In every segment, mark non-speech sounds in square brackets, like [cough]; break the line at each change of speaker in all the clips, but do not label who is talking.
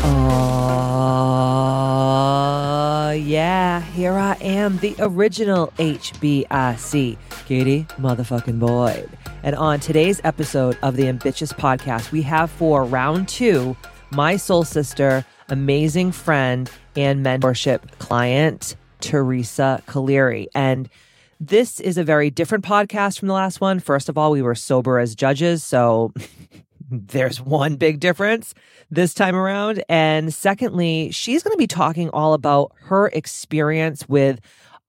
Oh, yeah, here I am, the original HBIC, Katie motherfucking Boyd. And on today's episode of the Ambitchious Podcast, we have for round two my soul sister, amazing friend, and mentorship client, Teresa Caliri. And this is a very different podcast from the last one. First of all, we were sober as judges, so [laughs] there's one big difference this time around. And secondly, she's going to be talking all about her experience with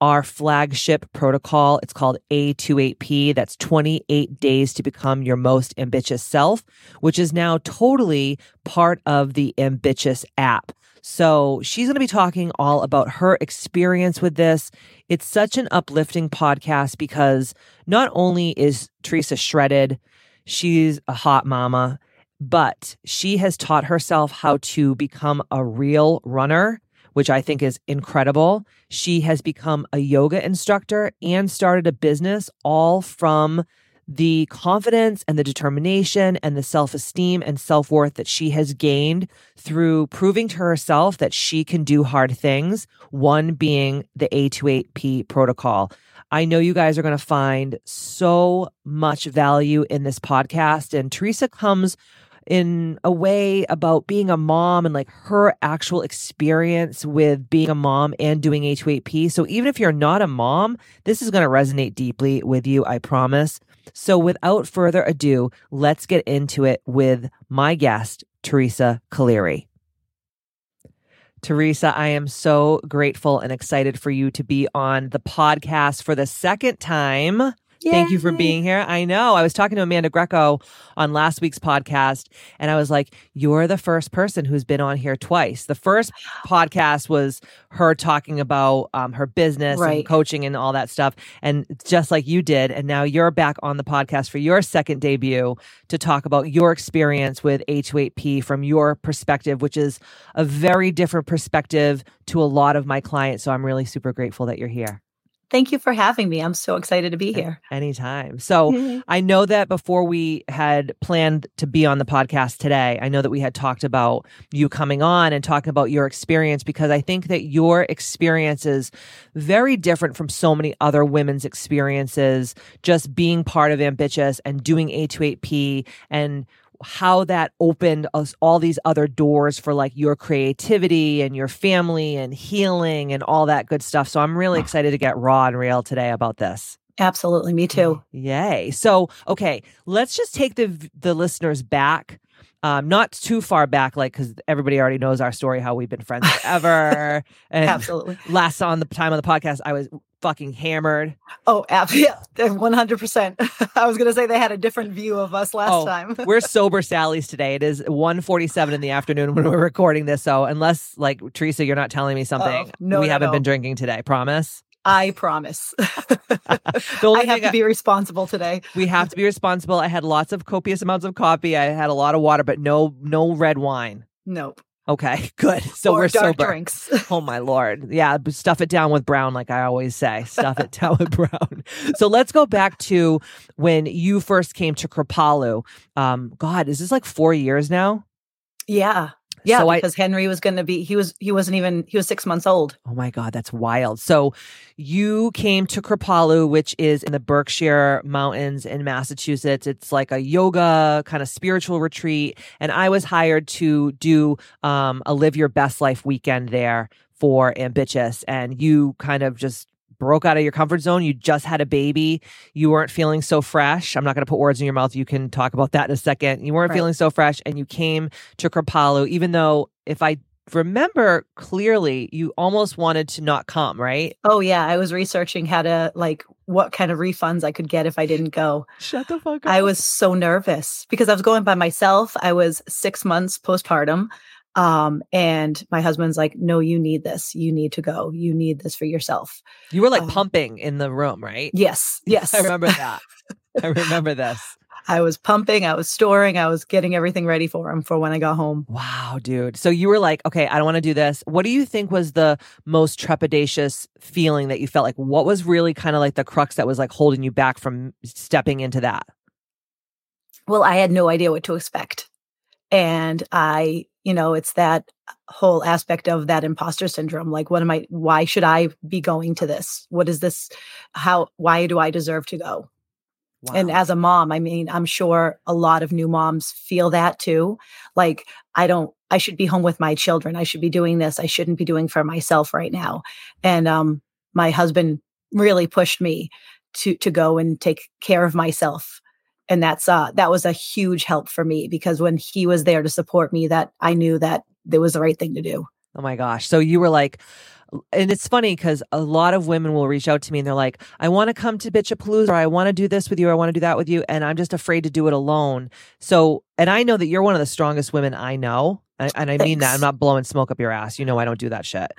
our flagship protocol. It's called A28P. That's 28 days to become your most ambitious self, which is now totally part of the Ambitchious app. So she's going to be talking all about her experience with this. It's such an uplifting podcast because not only is Teresa shredded, she's a hot mama, but she has taught herself how to become a real runner, which I think is incredible. She has become a yoga instructor and started a business all from the confidence and the determination and the self esteem and self worth that she has gained through proving to herself that she can do hard things, one being the A28P protocol. I know you guys are going to find so much value in this podcast. And Teresa comes in a way about being a mom and like her actual experience with being a mom and doing A28P. So even if you're not a mom, this is going to resonate deeply with you, I promise. So without further ado, let's get into it with my guest, Teresa Caliri. Teresa, I am so grateful and excited for you to be on the podcast for the second time. Yay. Thank you for being here. I know. I was talking to Amanda Greco on last week's podcast, and I was like, You're the first person who's been on here twice. The first podcast was her talking about um, her business right. and coaching and all that stuff. And just like you did. And now you're back on the podcast for your second debut to talk about your experience with A28P from your perspective, which is a very different perspective to a lot of my clients. So I'm really super grateful that you're here.
Thank you for having me. I'm so excited to be here.
Anytime. So [laughs] I know that before we had planned to be on the podcast today, I know that we had talked about you coming on and talking about your experience because I think that your experience is very different from so many other women's experiences, just being part of Ambitchious and doing A28P and how that opened us all these other doors for like your creativity and your family and healing and all that good stuff. So I'm really excited to get raw and real today about this.
Absolutely, me too.
Yay. So, okay, let's just take the the listeners back um, not too far back, like because everybody already knows our story, how we've been friends forever. [laughs]
and Absolutely.
Last on the time of the podcast, I was fucking hammered.
Oh, [laughs] yeah, one hundred percent. [laughs] I was gonna say they had a different view of us last oh, time. [laughs]
we're sober Sally's today. It is one forty-seven in the afternoon when we're recording this. So unless, like Teresa, you're not telling me oh, something, oh, no, we no, haven't no. been drinking today. Promise.
I promise. I have to be responsible today.
we have to be responsible. I had lots of copious amounts of coffee. I had a lot of water, but no no red wine.
Nope.
Okay, [laughs] good. So
or
we're
dark
sober.
drinks. [laughs]
oh my lord. Yeah, stuff it down with brown, like I always say. Stuff it [laughs] down with brown. So let's go back to when you first came to Kripalu. Um, God, is this like four years now?
Yeah. Yeah, so because I, Henry was going to be he was he wasn't even he was 6 months old.
Oh my god, that's wild. So you came to Kripalu which is in the Berkshire Mountains in Massachusetts. It's like a yoga kind of spiritual retreat and I was hired to do um, a live your best life weekend there for Ambitchious and you kind of just broke out of your comfort zone. You just had a baby. You weren't feeling so fresh. I'm not going to put words in your mouth. You can talk about that in a second. You weren't right. feeling so fresh and you came to Kripalu, even though if I remember clearly, you almost wanted to not come, right?
Oh, yeah. I was researching how to, like, what kind of refunds I could get if I didn't go.
Shut the fuck up.
I was so nervous because I was going by myself. I was six months postpartum. Um, and my husband's like, no, you need this. You need to go. You need this for yourself.
You were like
Um,
pumping in the room, right?
Yes. [laughs] Yes.
I remember that. I [laughs] remember this.
I was pumping, I was storing, I was getting everything ready for him for when I got home.
Wow, dude. So you were like, okay, I don't want to do this. What do you think was the most trepidatious feeling that you felt like? What was really kind of like the crux that was like holding you back from stepping into that?
Well, I had no idea what to expect. And I, you know, it's that whole aspect of that imposter syndrome. Like, what am I, why should I be going to this? What is this? How, why do I deserve to go?
Wow.
And as a mom, I mean, I'm sure a lot of new moms feel that too. Like, I don't, I should be home with my children. I should be doing this. I shouldn't be doing for myself right now. And um, my husband really pushed me to to go and take care of myself. And that's uh that was a huge help for me because when he was there to support me, that I knew that it was the right thing to do.
Oh my gosh. So you were like, and it's funny because a lot of women will reach out to me and they're like, I want to come to Bitchapalooza or I want to do this with you or I want to do that with you. And I'm just afraid to do it alone. So, and I know that you're one of the strongest women I know. And, and I mean that. I'm not blowing smoke up your ass. You know, I don't do that shit.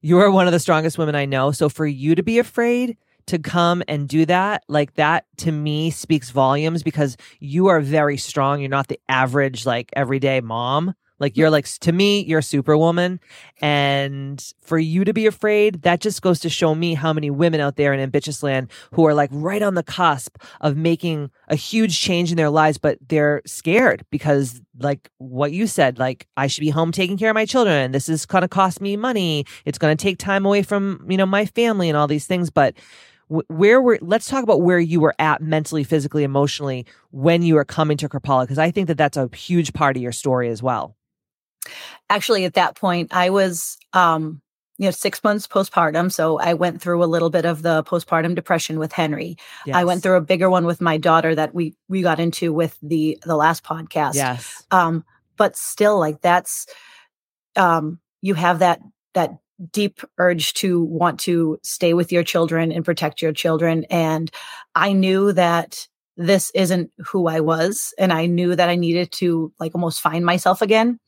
You are one of the strongest women I know. So for you to be afraid to come and do that, like that to me speaks volumes because you are very strong. You're not the average, like everyday mom. Like you're like, to me, you're a superwoman. And for you to be afraid, that just goes to show me how many women out there in ambitious land who are like right on the cusp of making a huge change in their lives, but they're scared because like what you said, like I should be home taking care of my children. This is to cost me money. It's to take time away from, you know, my family and all these things. But where were, let's talk about where you were at mentally, physically, emotionally when you were coming to Kripalu, because I think that that's a huge part of your story as well.
Actually, at that point, I was um you know, six months postpartum. So I went through a little bit of the postpartum depression with Henry. I went through a bigger one with my daughter that we we got into with the the last podcast.
Yes.
um but still like that's um you have that that deep urge to want to stay with your children and protect your children. And i knew that this isn't who i was and i knew that i needed to like almost find myself again.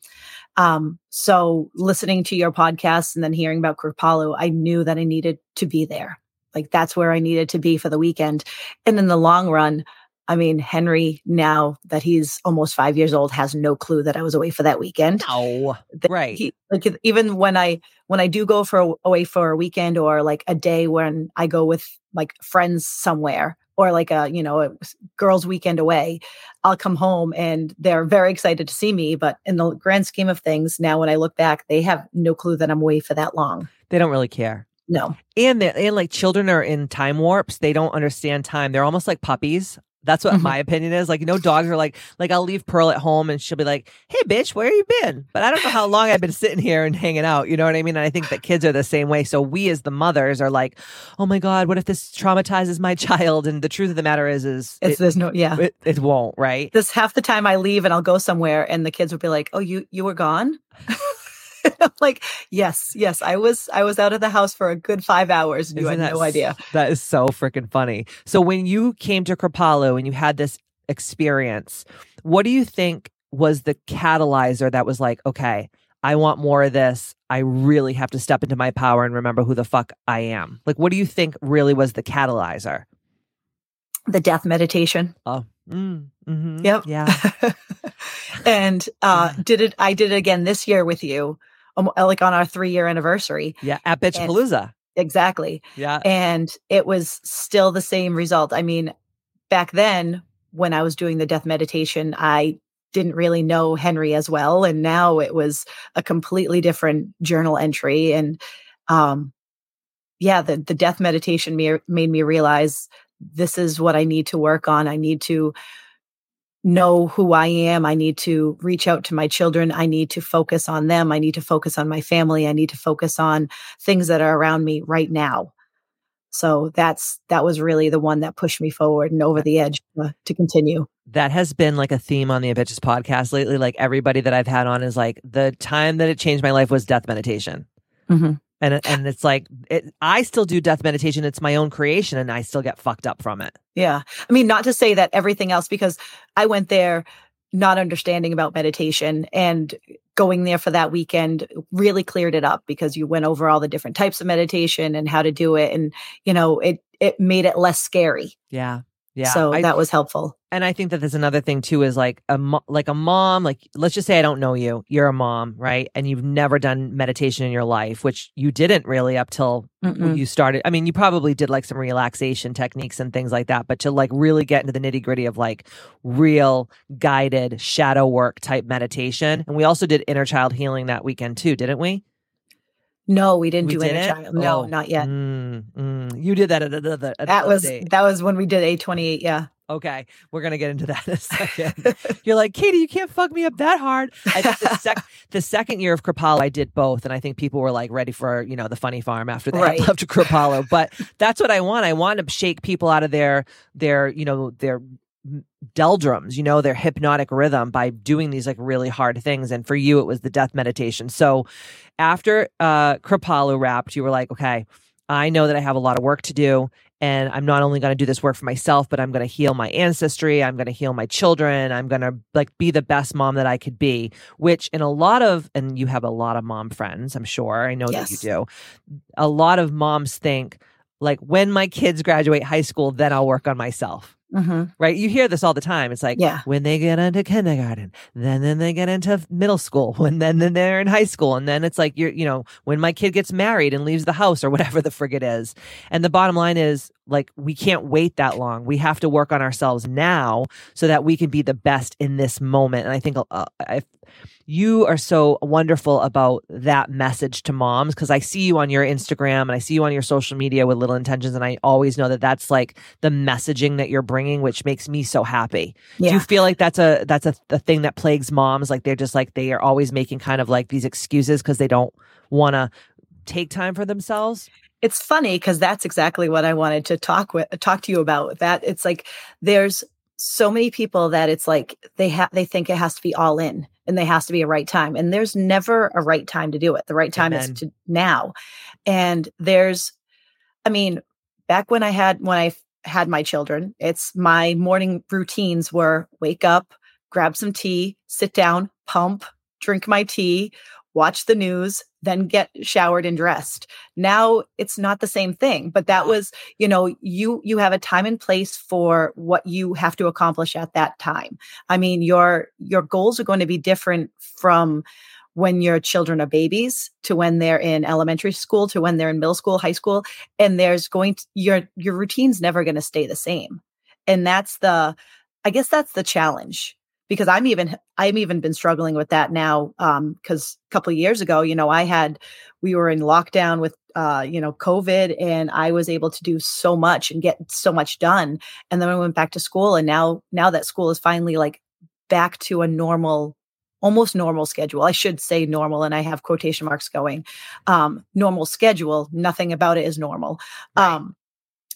Um so listening to your podcast and then hearing about kripalu i knew that i needed to be there. Like that's where i needed to be for the weekend. And in the long run I mean, Henry, now that he's almost five years old, has no clue that I was away for that weekend.
No.
That
Right.
He, like even when I when I do go for away for a weekend or like a day when I go with like friends somewhere or like a you know a girls' weekend away, I'll come home and they're very excited to see me. But in the grand scheme of things, now when I look back, they have no clue that I'm away for that long.
They don't really care.
No,
And and like children are in time warps. They don't understand time. They're almost like puppies. That's what
Mhm.
my opinion is. Like, you know, dogs are like, like I'll leave Pearl at home and she'll be like, "Hey, bitch, where you been?" But I don't know how long I've been sitting here and hanging out. You know what I mean? And I think that kids are the same way. So we, as the mothers, are like, "Oh my god, what if this traumatizes my [laughs] child?" And the truth of the matter is, is
it's
it,
there's no yeah.
it, it won't, right?
this half the time I leave and I'll go somewhere and the kids will be like, "Oh, you you were gone." [laughs] [laughs] I'm like, "Yes, yes, I was I was out of the house for a good 5 hours and you had
that
no idea."
That is so freaking funny. So when you came to Kripalu and you had this experience, what do you think was the catalyzer that was like, okay, I want more of this. I really have to step into my power and remember who the fuck I am. Like, what do you think really was the catalyzer?
The death meditation.
Oh, mm, mhm,
Yep.
yeah. [laughs]
and uh [laughs] did it I did it again this year with you. Um, like on our 3 year anniversary.
Yeah. At Bitchapalooza.
Exactly.
Yeah.
and it was still the same result. I mean, back then when I was doing the death meditation, I didn't really know Henry as well, and now it was a completely different journal entry. And um, yeah, the the death meditation me- made me realize this is what I need to work on. I need to know who I am. I need to reach out to my children. I need to focus on them. I need to focus on my family. I need to focus on things that are around me right now. So that's that was really the one that pushed me forward and over the edge uh, to continue.
that has been like a theme on the Ambitchious podcast lately. Like everybody that I've had on is like the time that it changed my life was death meditation.
Mhm.
And and it's like it, I still do death meditation. It's my own creation, and I still get fucked up from it.
Yeah. I mean, not to say that everything else, because I went there not understanding about meditation and going there for that weekend really cleared it up because you went over all the different types of meditation and how to do it and you know it it made it less scary
Yeah. Yeah.
so
I-
that was helpful
and I think that there's another thing too is like a mo- like a mom like let's just say I don't know you you're a mom right and you've never done meditation in your life which you didn't really up till
Mm-mm.
you started I mean you probably did like some relaxation techniques and things like that but to like really get into the nitty gritty of like real guided shadow work type meditation and we also did inner child healing that weekend too didn't we
no we didn't
We
do inner
didn't?
child no
Oh,
not yet
mm, mm. you did that at another at
that was
date.
that was when we did a28 yeah
Okay, we're gonna get into that in a second. [laughs] You're like, Katie, you can't fuck me up that hard. I think the, sec- [laughs] the second year of Kripalu, I did both, and I think people were like ready for you know the funny farm after they
Right.
left Kripalu. [laughs] But that's what I want. I want to shake people out of their their you know their doldrums, you know, their hypnotic rhythm by doing these like really hard things. And for you, it was the death meditation. So after uh Kripalu wrapped, you were like, okay, I know that I have a lot of work to do. And I'm not only going to do this work for myself, but I'm going to heal my ancestry. I'm going to heal my children. I'm going to like be the best mom that I could be, which in a lot of, and you have a lot of mom friends, I'm sure. I know that you do. A lot of moms think like when my kids graduate high school, then I'll work on myself
hmm
right? You hear this all the time. It's like
Yeah.
when they get into kindergarten, then then they get into middle school, [laughs] when then then they're in high school, and then it's like you're you know when my kid gets married and leaves the house or whatever the frig it is. And the bottom line is like we can't wait that long. We have to work on ourselves now so that we can be the best in this moment. And I think uh, if you are so wonderful about that message to moms because I see you on your Instagram and I see you on your social media with little intentions, and I always know that that's like the messaging that you're bringing, which makes me so happy. Do you feel like that's a that's a, a thing that plagues moms? Like they're just like they are always making kind of like these excuses because they don't want to take time for themselves.
it's funny because that's exactly what I wanted to talk with talk to you about. That it's like there's so many people that it's like they have they think it has to be all in and they has to be a right time and there's never a right time to do it. The right time
Amen.
is to now. And there's I mean back when I had when I had my children, it's my morning routines were wake up, grab some tea, sit down, pump, drink my tea, watch the news, then get showered and dressed. Now it's not the same thing, but that was, you know, you you have a time and place for what you have to accomplish at that time. I mean, your your goals are going to be different from when your children are babies to when they're in elementary school to when they're in middle school, high school, and there's going to your your routine's never going to stay the same. And that's the I guess that's the challenge because I'm even I'm even been struggling with that now um cuz a couple of years ago, you know, I had we were in lockdown with uh you know COVID and I was able to do so much and get so much done and then I went back to school and now now that school is finally like back to a normal almost normal schedule. I should say normal and I have quotation marks going. Um normal schedule, nothing about it is normal.
Right.
Um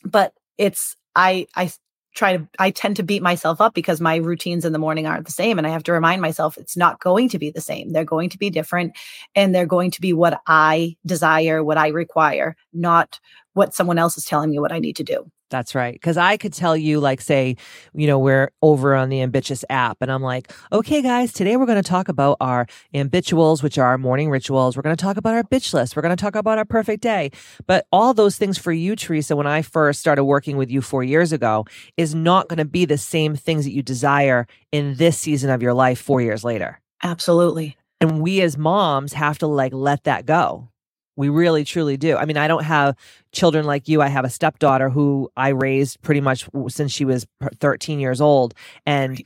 but it's I I try to I tend to beat myself up because my routines in the morning aren't the same and I have to remind myself it's not going to be the same. They're going to be different and they're going to be what I desire, what I require, not what someone else is telling me what I need to do.
That's right. Because I could tell you, like, say, you know, we're over on the Ambitchious app, and I'm like, okay, guys, today we're going to talk about our ambituals, which are our morning rituals. We're going to talk about our bitch list. We're going to talk about our perfect day. But all those things for you, Teresa, when I first started working with you four years ago, is not going to be the same things that you desire in this season of your life four years later.
Absolutely.
And we as moms have to like let that go. We really truly do. I mean, I don't have children like you. I have a stepdaughter who I raised pretty much since she was 13 years old. And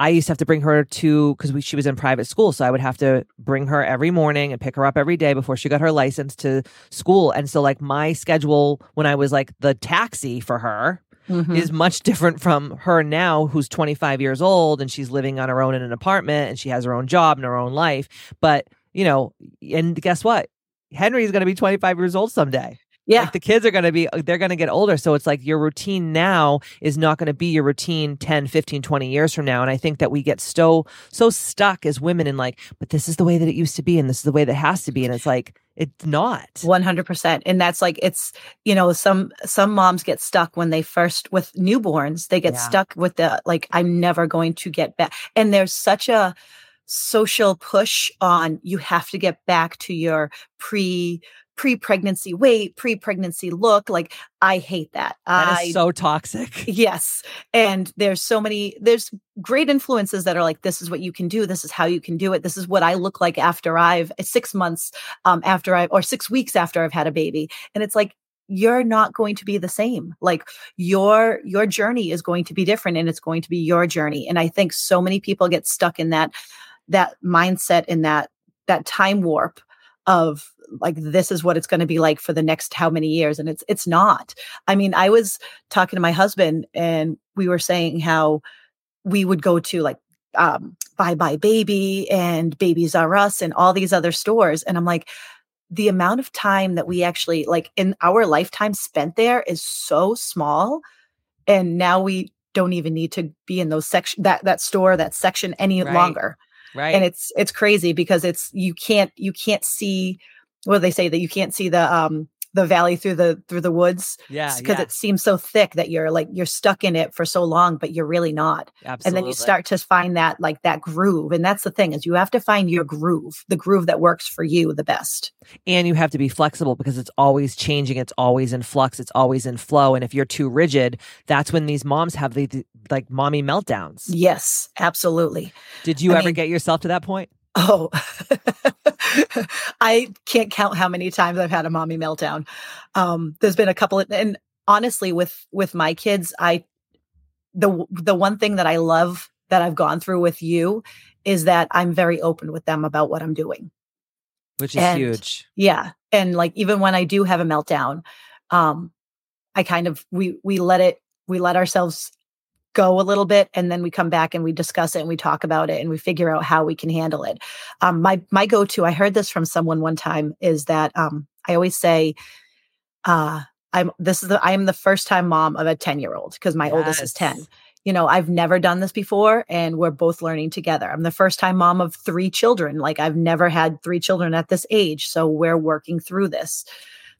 I used to have to bring her to because she was in private school, so I would have to bring her every morning and pick her up every day before she got her license to school. And so, like my schedule when I was like the taxi for her
Mhm.
is much different from her now, who's 25 years old and she's living on her own in an apartment and she has her own job and her own life. But you know, and guess what? Henry is going to be 25 years old someday.
yeah.
Like the kids are going to be, uh, they're going to get older. So it's like your routine now is not going to be your routine 10, 15, 20 years from now. And I think that we get so, so stuck as women in like, but this is the way that it used to be. And this is the way that has to be. And it's like, it's not.
100% and that's like it's you know some some moms get stuck when they first with newborns they get
Yeah.
stuck with the like i'm never going to get back and there's such a social push on you have to get back to your pre pre-pregnancy weight, pre-pregnancy look. Like I hate that.
That
I,
is so toxic. [laughs]
Yes. And there's so many, there's great influences that are like, this is what you can do. This is how you can do it. This is what I look like after I've six months um, after I, or six weeks after I've had a baby. And it's like, you're not going to be the same like your your journey is going to be different and it's going to be your journey and i think so many people get stuck in that that mindset in that that time warp of like this is what it's going to be like for the next how many years and it's it's not i mean i was talking to my husband and we were saying how we would go to like um buybuy Baby and Babies R Us and all these other stores and i'm like the amount of time that we actually like in our lifetime spent there is so small and now we don't even need to be in those section that that store that section any
Right.
longer
Right.
and it's it's crazy because it's you can't you can't see what do they say that you can't see the um the valley through the through the woods
yeah.
because
yeah,
it seems so thick that you're like you're stuck in it for so long but you're really not.
Absolutely.
and then you start to find that like that groove and that's the thing is you have to find your groove the groove that works for you the best.
And you have to be flexible because it's always changing it's always in flux it's always in flow and if you're too rigid that's when these moms have the, the like mommy meltdowns.
Yes absolutely.
Did you
I
ever
mean-
get yourself to that point
Oh, [laughs] I can't count how many times I've had a mommy meltdown. Um, there's been a couple, of, and honestly, with with my kids, I the the one thing that I love that I've gone through with you is that I'm very open with them about what I'm doing.
which is
And-
huge
Yeah, and like even when I do have a meltdown, um, I kind of we we let it we let ourselves go a little bit and then we come back and we discuss it and we talk about it and we figure out how we can handle it. Um my my go-to i heard this from someone one time is that um i always say uh i'm this is the i am the first time mom of a 10 year old because my oldest is 10 you know i've never done this before and we're both learning together. I'm the first time mom of three children like i've never had three children at this age so we're working through this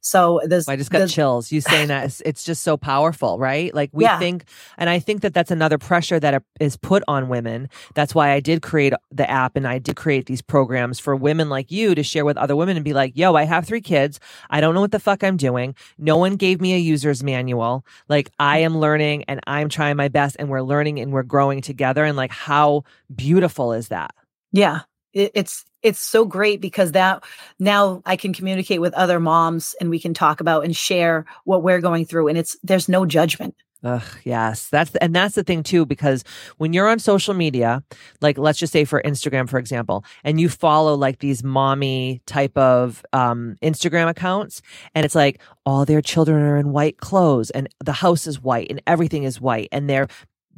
so there's
I just got
there's-
chills. You [laughs] saying that it's, it's just so powerful, right? Like we
Yeah.
think, and I think that that's another pressure that uh, is put on women. That's why I did create the app and I did create these programs for women like you to share with other women and be like, "Yo, I have three kids. I don't know what the fuck I'm doing. No one gave me a user's manual. Like I am learning and I'm trying my best, and we're learning and we're growing together. And like, how beautiful is that?
Yeah. It, it's it's so great because that now I can communicate with other moms and we can talk about and share what we're going through and it's there's no judgment.
Ugh, yes. That's and that's the thing too, because when you're on social media, like let's just say for Instagram, for example, and you follow like these mommy type of um Instagram accounts, and it's like all their children are in white clothes and the house is white and everything is white and their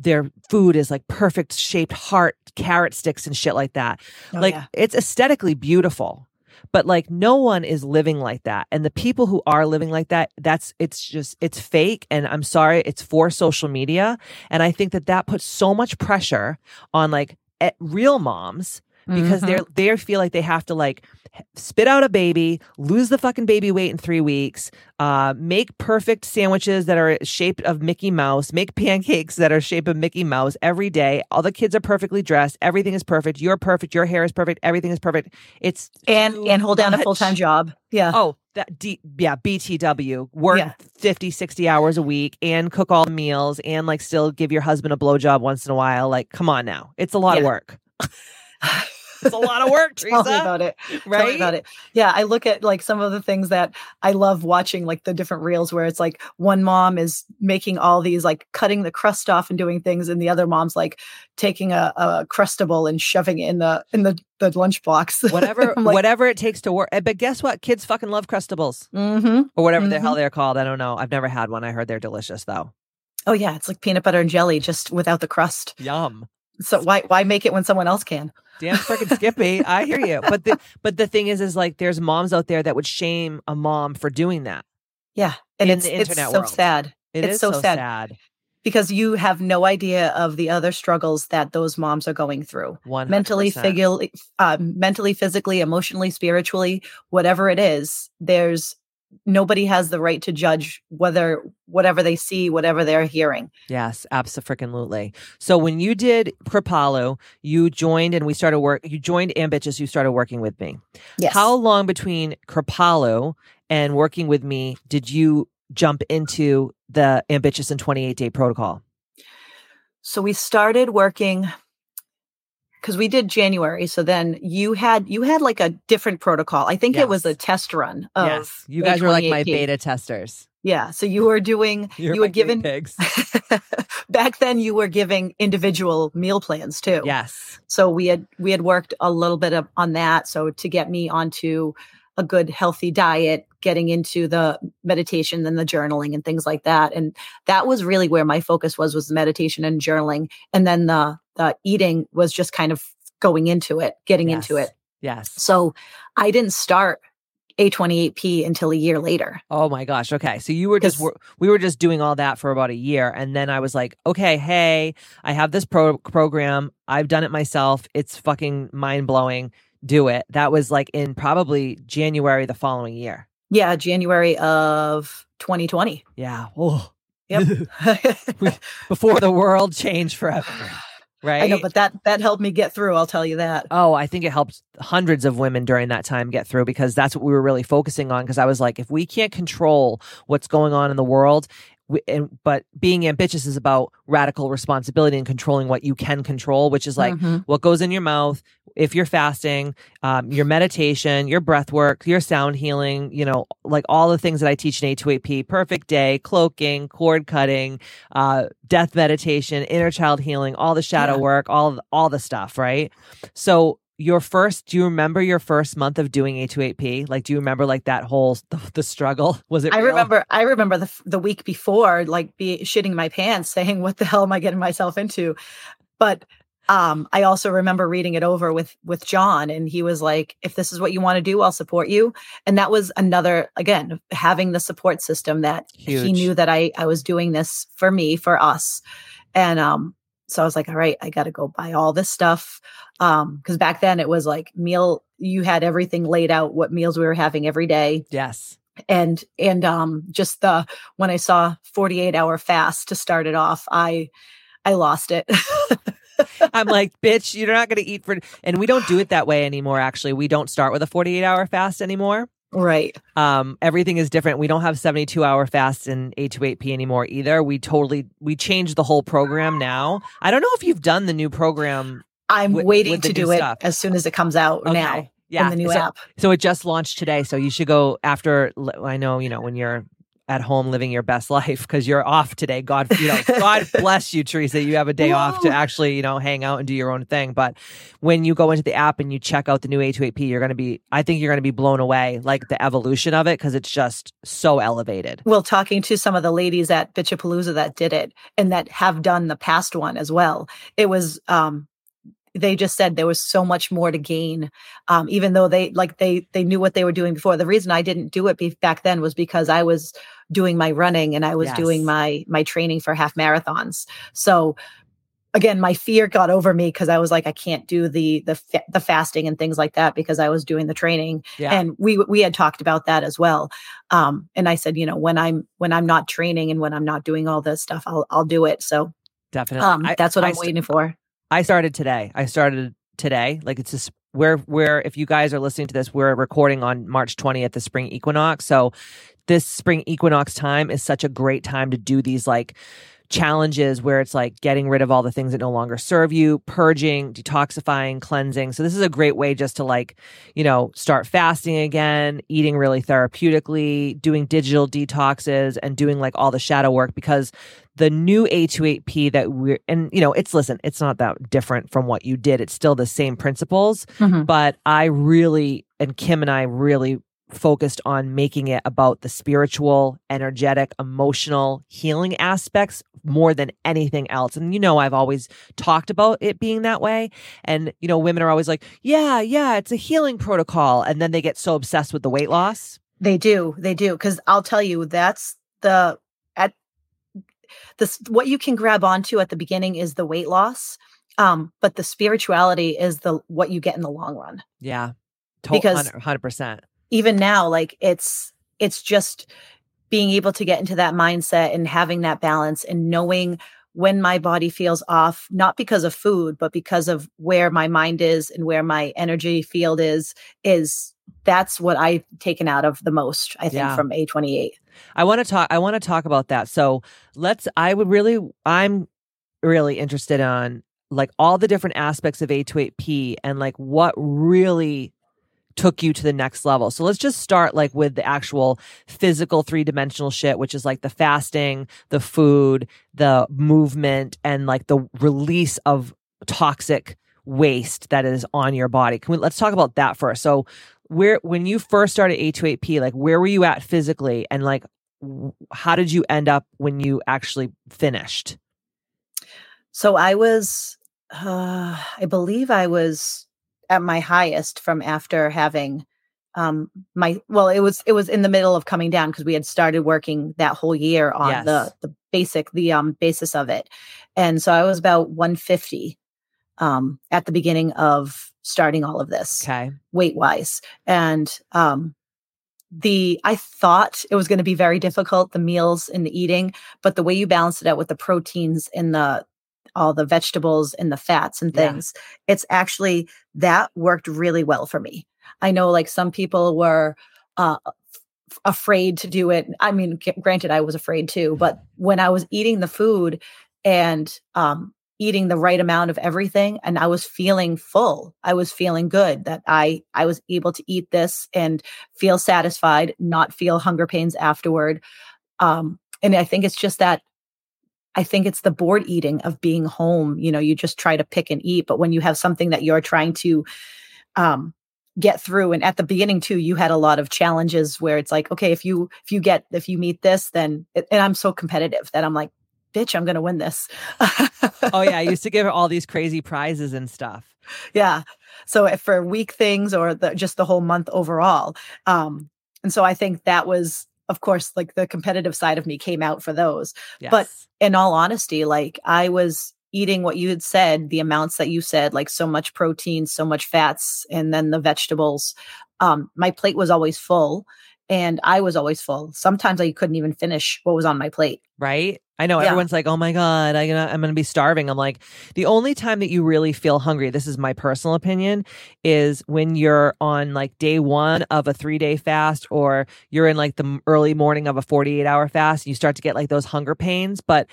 their food is like perfect shaped heart carrot sticks and shit like that.
Oh,
like
yeah.
it's aesthetically beautiful but like no one is living like that and the people who are living like that that's it's just it's fake and i'm sorry it's for social media and i think that that puts so much pressure on like eh, real moms because
Mhm.
they're they feel like they have to like spit out a baby, lose the fucking baby weight in three weeks, uh, make perfect sandwiches that are shaped of Mickey Mouse, make pancakes that are shaped of Mickey Mouse every day. All the kids are perfectly dressed. Everything is perfect. You're perfect. Your hair is perfect. Everything is perfect. It's
and and hold down a full-time job. Yeah.
Oh, that D, yeah, BTW. Work
Yeah.
50, 60 hours a week and cook all the meals and like still give your husband a blowjob once in a while. Like, come on now. It's a lot of work. [laughs] [laughs] It's a lot of work, [laughs]
Tell me about it. Tell me about it. Yeah, I look at like some of the things that I love watching, like the different reels where it's like one mom is making all these like cutting the crust off and doing things, and the other mom's like taking a, a crustable and shoving it in the in the the lunchbox. [laughs]
whatever
like,
whatever it takes to work. eh, But guess what? Kids fucking love crustables
hmm
or whatever the
Mm-hmm.
hell they're called. I don't know. I've never had one. I heard they're delicious though.
Oh yeah, it's like peanut butter and jelly, just without the crust.
Yum.
So why why make it when someone else can?
Damn freaking Skippy. I hear you. But the but the thing is is like there's moms out there that would shame a mom for doing that.
Yeah, and
In
it's it's so
world.
sad
It
It's
is
so
so,
sad.
sad.
because you have no idea of the other struggles that those moms are going through.
One
mentally, physically, uh, mentally, physically, emotionally, spiritually, whatever it is. There's nobody has the right to judge whether whatever they see, whatever they're hearing.
Yes, absolutely. So when you did Kripalu, you joined and we started work. You joined Ambitchious. You started working with me.
Yes.
How long between Kripalu and working with me did you jump into the Ambitchious and 28 Day Protocol?
So we started working because we did January. So then you had you had like a different protocol. I think it was a test run of
yes, you guys were like my beta testers.
Yeah. So you were doing [laughs]
You're
you were given
pigs. [laughs]
back then you were giving individual meal plans too.
yes,
So we had we had worked a little bit of, on that. So to get me onto a good healthy diet, getting into the meditation and the journaling and things like that. And that was really where my focus was was the meditation and journaling. And then the the eating was just kind of going into it, getting into it.
yes.
So I didn't start A28P until a year later.
Oh my gosh. Okay. So you were just we were just doing all that for about a year and then I was like, "Okay, hey, I have this pro- program. I've done it myself. It's fucking mind-blowing. Do it." That was like in probably January the following year.
Yeah, January of 2020.
Yeah. Oh.
Yep. [laughs]
Before the world changed forever. Right?
I know, but that that helped me get through. I'll tell you that.
Oh, I think it helped hundreds of women during that time get through because that's what we were really focusing on. Because I was like, if we can't control what's going on in the world, we, and but being ambitious is about radical responsibility and controlling what you can control, which is like
Mhm.
what goes in your mouth. If you're fasting, um, your meditation, your breath work, your sound healing, you know, like all the things that I teach in A28P, perfect day, cloaking, cord cutting, uh, death meditation, inner child healing, all the shadow
Yeah.
work, all all the stuff, right? So your first, do you remember your first month of doing A28P? Like, do you remember like that whole [laughs] the, the struggle? Was it?
I
real?
remember I remember the the week before like be shitting my pants saying what the hell am I getting myself into but um I also remember reading it over with with John and he was like if this is what you want to do I'll support you. And that was another again having the support system that he knew that I I was doing this for me for us. And um so I was like all right I got to go buy all this stuff. Um cuz back then it was like meal you had everything laid out what meals we were having every day.
Yes.
and and um just the when i saw 48 hour fast to start it off i i lost it [laughs]
I'm like, bitch, you're not going to eat for, and we don't do it that way anymore. Actually, we don't start with a 48 hour fast anymore.
right
Um, everything is different. We don't have 72 hour fasts in A28P anymore either. We totally, we changed the whole program now. I don't know if you've done the new program.
i'm
With-
waiting
with
to do it as soon as it comes out now
Yeah.
in the new
so,
app
so it just launched today. So you should go after, I know, you know, when you're at home living your best life because you're off today. God, you know, [laughs] God bless you, Teresa. You have a day off to actually, you know, hang out and do your own thing. But when you go into the app and you check out the new A28P, you're going to be, I think you're going to be blown away, like the evolution of it, because it's just so elevated.
well talking to some of the ladies at bitchapalooza that did it and that have done the past one as well it was um they just said there was so much more to gain um, even though they like they they knew what they were doing before. The reason i didn't do it be- back then was because i was doing my running and i was doing my my training for half marathons. So again my fear got over me because i was like i can't do the the fa- the fasting and things like that because i was doing the training.
Yeah.
and we we had talked about that as well um and i said you know when i'm when i'm not training and when i'm not doing all this stuff i'll i'll do it. So
Definitely.
um that's what
I
i'm
st-
waiting for
I started today. I started today. Like it's just where where if you guys are listening to this, we're recording on March 20th, the spring equinox. So this spring equinox time is such a great time to do these like challenges where it's like getting rid of all the things that no longer serve you, purging, detoxifying, cleansing. So this is a great way just to like, you know, start fasting again, eating really therapeutically, doing digital detoxes and doing like all the shadow work because the new A28P that we're and you know, it's listen, it's not that different from what you did. It's still the same principles,
Mhm.
but I really and Kim and I really focused on making it about the spiritual, energetic, emotional healing aspects more than anything else. And you know, I've always talked about it being that way. And you know, women are always like, "Yeah, yeah, it's a healing protocol." And then they get so obsessed with the weight loss.
They do, they do. Because I'll tell you, that's the at this what you can grab onto at the beginning is the weight loss, um, but the spirituality is the what you get in the long run.
Yeah.
Because-
100%.
Even now, like it's it's just being able to get into that mindset and having that balance and knowing when my body feels off, not because of food, but because of where my mind is and where my energy field is, is that's what I've taken out of the most, I think, yeah. from A28.
I want to talk I want to talk about that. So let's I would really I'm really interested on like all the different aspects of A28P and like what really took you to the next level. So let's just start like with the actual physical three dimensional shit, which is like the fasting, the food, the movement, and like the release of toxic waste that is on your body. Can we let's talk about that first. So where when you first started A28P, like where were you at physically and like how did you end up when you actually finished?
So I was uh I believe I was at my highest from after having um my well it was it was in the middle of coming down because we had started working that whole year on yes. the the basic the um basis of it. And so i was about 150 um at the beginning of starting all of this
okay.
weight wise and um the i thought it was going to be very difficult the meals and the eating but the way you balance it out with the proteins and the all the vegetables and the fats and things. Yeah. It's actually that worked really well for me. I know like some people were uh, afraid to do it. I mean, granted, I was afraid too, but [laughs] when I was eating the food and um, eating the right amount of everything and I was feeling full, I was feeling good that I I was able to eat this and feel satisfied, not feel hunger pains afterward. Um, and I think it's just that I think it's the bored eating of being home. You know, you just try to pick and eat, but when you have something that you're trying to um, get through, and at the beginning too, you had a lot of challenges where it's like, okay, if you if you get if you meet this, then and I'm so competitive that I'm like, bitch, I'm gonna win this.
oh yeah, I [laughs] used to give her all these crazy prizes and stuff.
Yeah. So for week things or the, just the whole month overall, um, and so I think that was of course, like the competitive side of me came out for those. Yes. But in all honesty, like I was eating what you had said, the amounts that you said, like so much protein, so much fats, and then the vegetables. Um, my plate was always full and I was always full. Sometimes I couldn't even finish what was on my plate.
Right. I know yeah. everyone's like, "Oh my god, I, I'm going to be starving." I'm like, the only time that you really feel hungry, this is my personal opinion, is when you're on like day one of a three day fast, or you're in like the early morning of a 48 hour fast. And you start to get like those hunger pains, but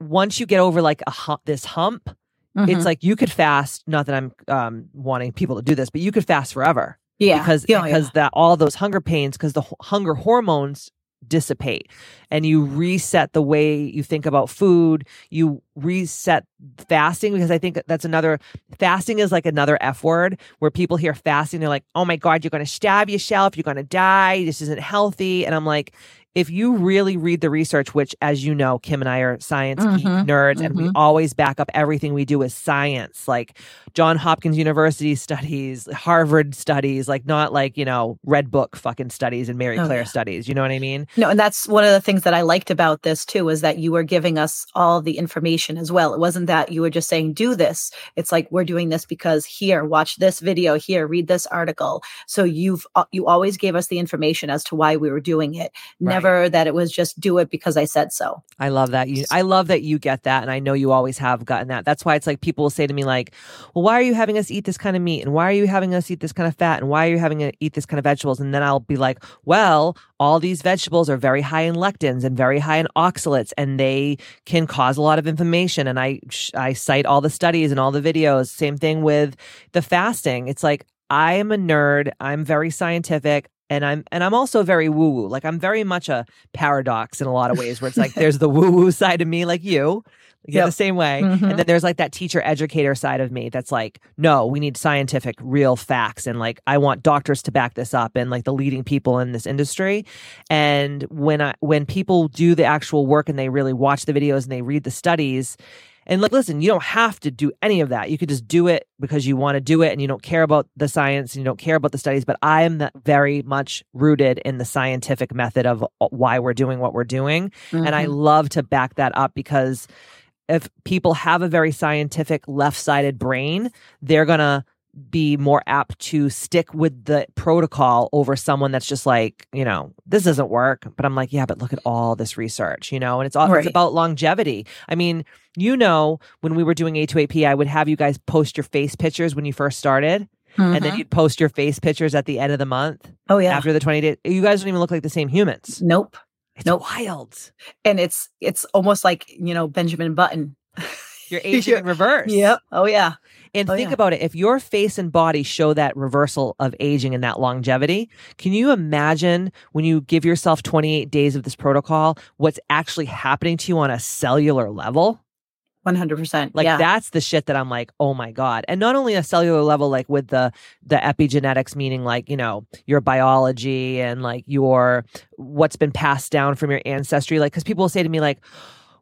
once you get over like a hump, this hump, mm-hmm. it's like you could fast. Not that I'm um, wanting people to do this, but you could fast forever.
Yeah,
because
yeah,
because
yeah.
that all those hunger pains because the hunger hormones dissipate and you reset the way you think about food you reset fasting because i think that's another fasting is like another f word where people hear fasting they're like oh my god you're going to stab yourself you're going to die this isn't healthy and i'm like if you really read the research, which, as you know, Kim and I are science mm-hmm, nerds, mm-hmm. and we mm-hmm. always back up everything we do with science, like John Hopkins University studies, Harvard studies, like not like, you know, Red Book fucking studies and Mary oh, Claire yeah. studies. You know what I mean?
No, and that's one of the things that I liked about this too, is that you were giving us all the information as well. It wasn't that you were just saying, do this. It's like, we're doing this because here, watch this video, here, read this article. So you've, uh, you always gave us the information as to why we were doing it. Never never that it was just do it because I said so.
I love that. You I love that you get that and I know you always have gotten that. That's why it's like people will say to me like, "Well, why are you having us eat this kind of meat and why are you having us eat this kind of fat and why are you having us eat this kind of vegetables?" And then I'll be like, "Well, all these vegetables are very high in lectins and very high in oxalates and they can cause a lot of inflammation." And I I cite all the studies and all the videos. Same thing with the fasting. It's like I am a nerd. I'm very scientific and I'm and I'm also very woo woo. Like I'm very much a paradox in a lot of ways, where it's like there's the woo woo [laughs] side of me, like you, yeah, the same way, mm-hmm. and then there's like that teacher educator side of me that's like, no, we need scientific, real facts, and like I want doctors to back this up, and like the leading people in this industry. And when I when people do the actual work and they really watch the videos and they read the studies, and like, listen, you don't have to do any of that. You could just do it because you want to do it and you don't care about the science and you don't care about the studies. But I am very much rooted in the scientific method of uh, why we're doing what we're doing. Mm-hmm. And I mm-hmm. love to back that up because if people have a very scientific left sided brain, they're going to be more apt to stick with the protocol over someone that's just like, you know, this doesn't work. But I'm like, yeah, but look at all this research, you know, and it's all
Right.
it's about longevity. I mean, you know, when we were doing A28P, I would have you guys post your face pictures when you first started, and then
Mhm.
you'd post your face pictures at the end of the month
oh yeah,
after the 20 days. You guys don't even look like the same humans.
nope.
It's
Nope.
wild.
And it's it's almost like you know Benjamin Button.
You're [laughs] aging in reverse.
Yep. Oh yeah.
And
Oh,
think
yeah.
about it. If your face and body show that reversal of aging and that longevity, can you imagine when you give yourself 28 days of this protocol, what's actually happening to you on a cellular level?
One hundred percent.
Like
Yeah.
that's the shit that I'm like, oh my God. And not only a cellular level, like with the the epigenetics, meaning like, you know, your biology and like your what's been passed down from your ancestry. Like, because people will say to me, like,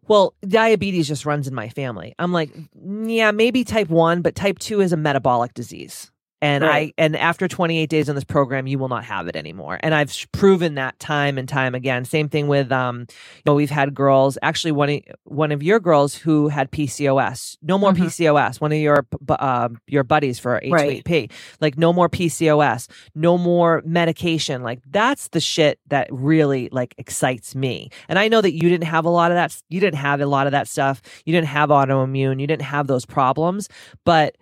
well, diabetes just runs in my family. I'm like, mm, yeah, maybe type one, but type two is a metabolic disease. And
Right.
I and after 28 days on this program, you will not have it anymore. And I've sh- proven that time and time again. Same thing with um, you know, we've had girls. Actually, one of one of your girls who had PCOS. No more
Mhm.
PCOS. One of your uh, your buddies for A28P. Like no more PCOS. No more medication. Like that's the shit that really like excites me. And I know that you didn't have a lot of that. You didn't have a lot of that stuff. You didn't have autoimmune. You didn't have those problems. But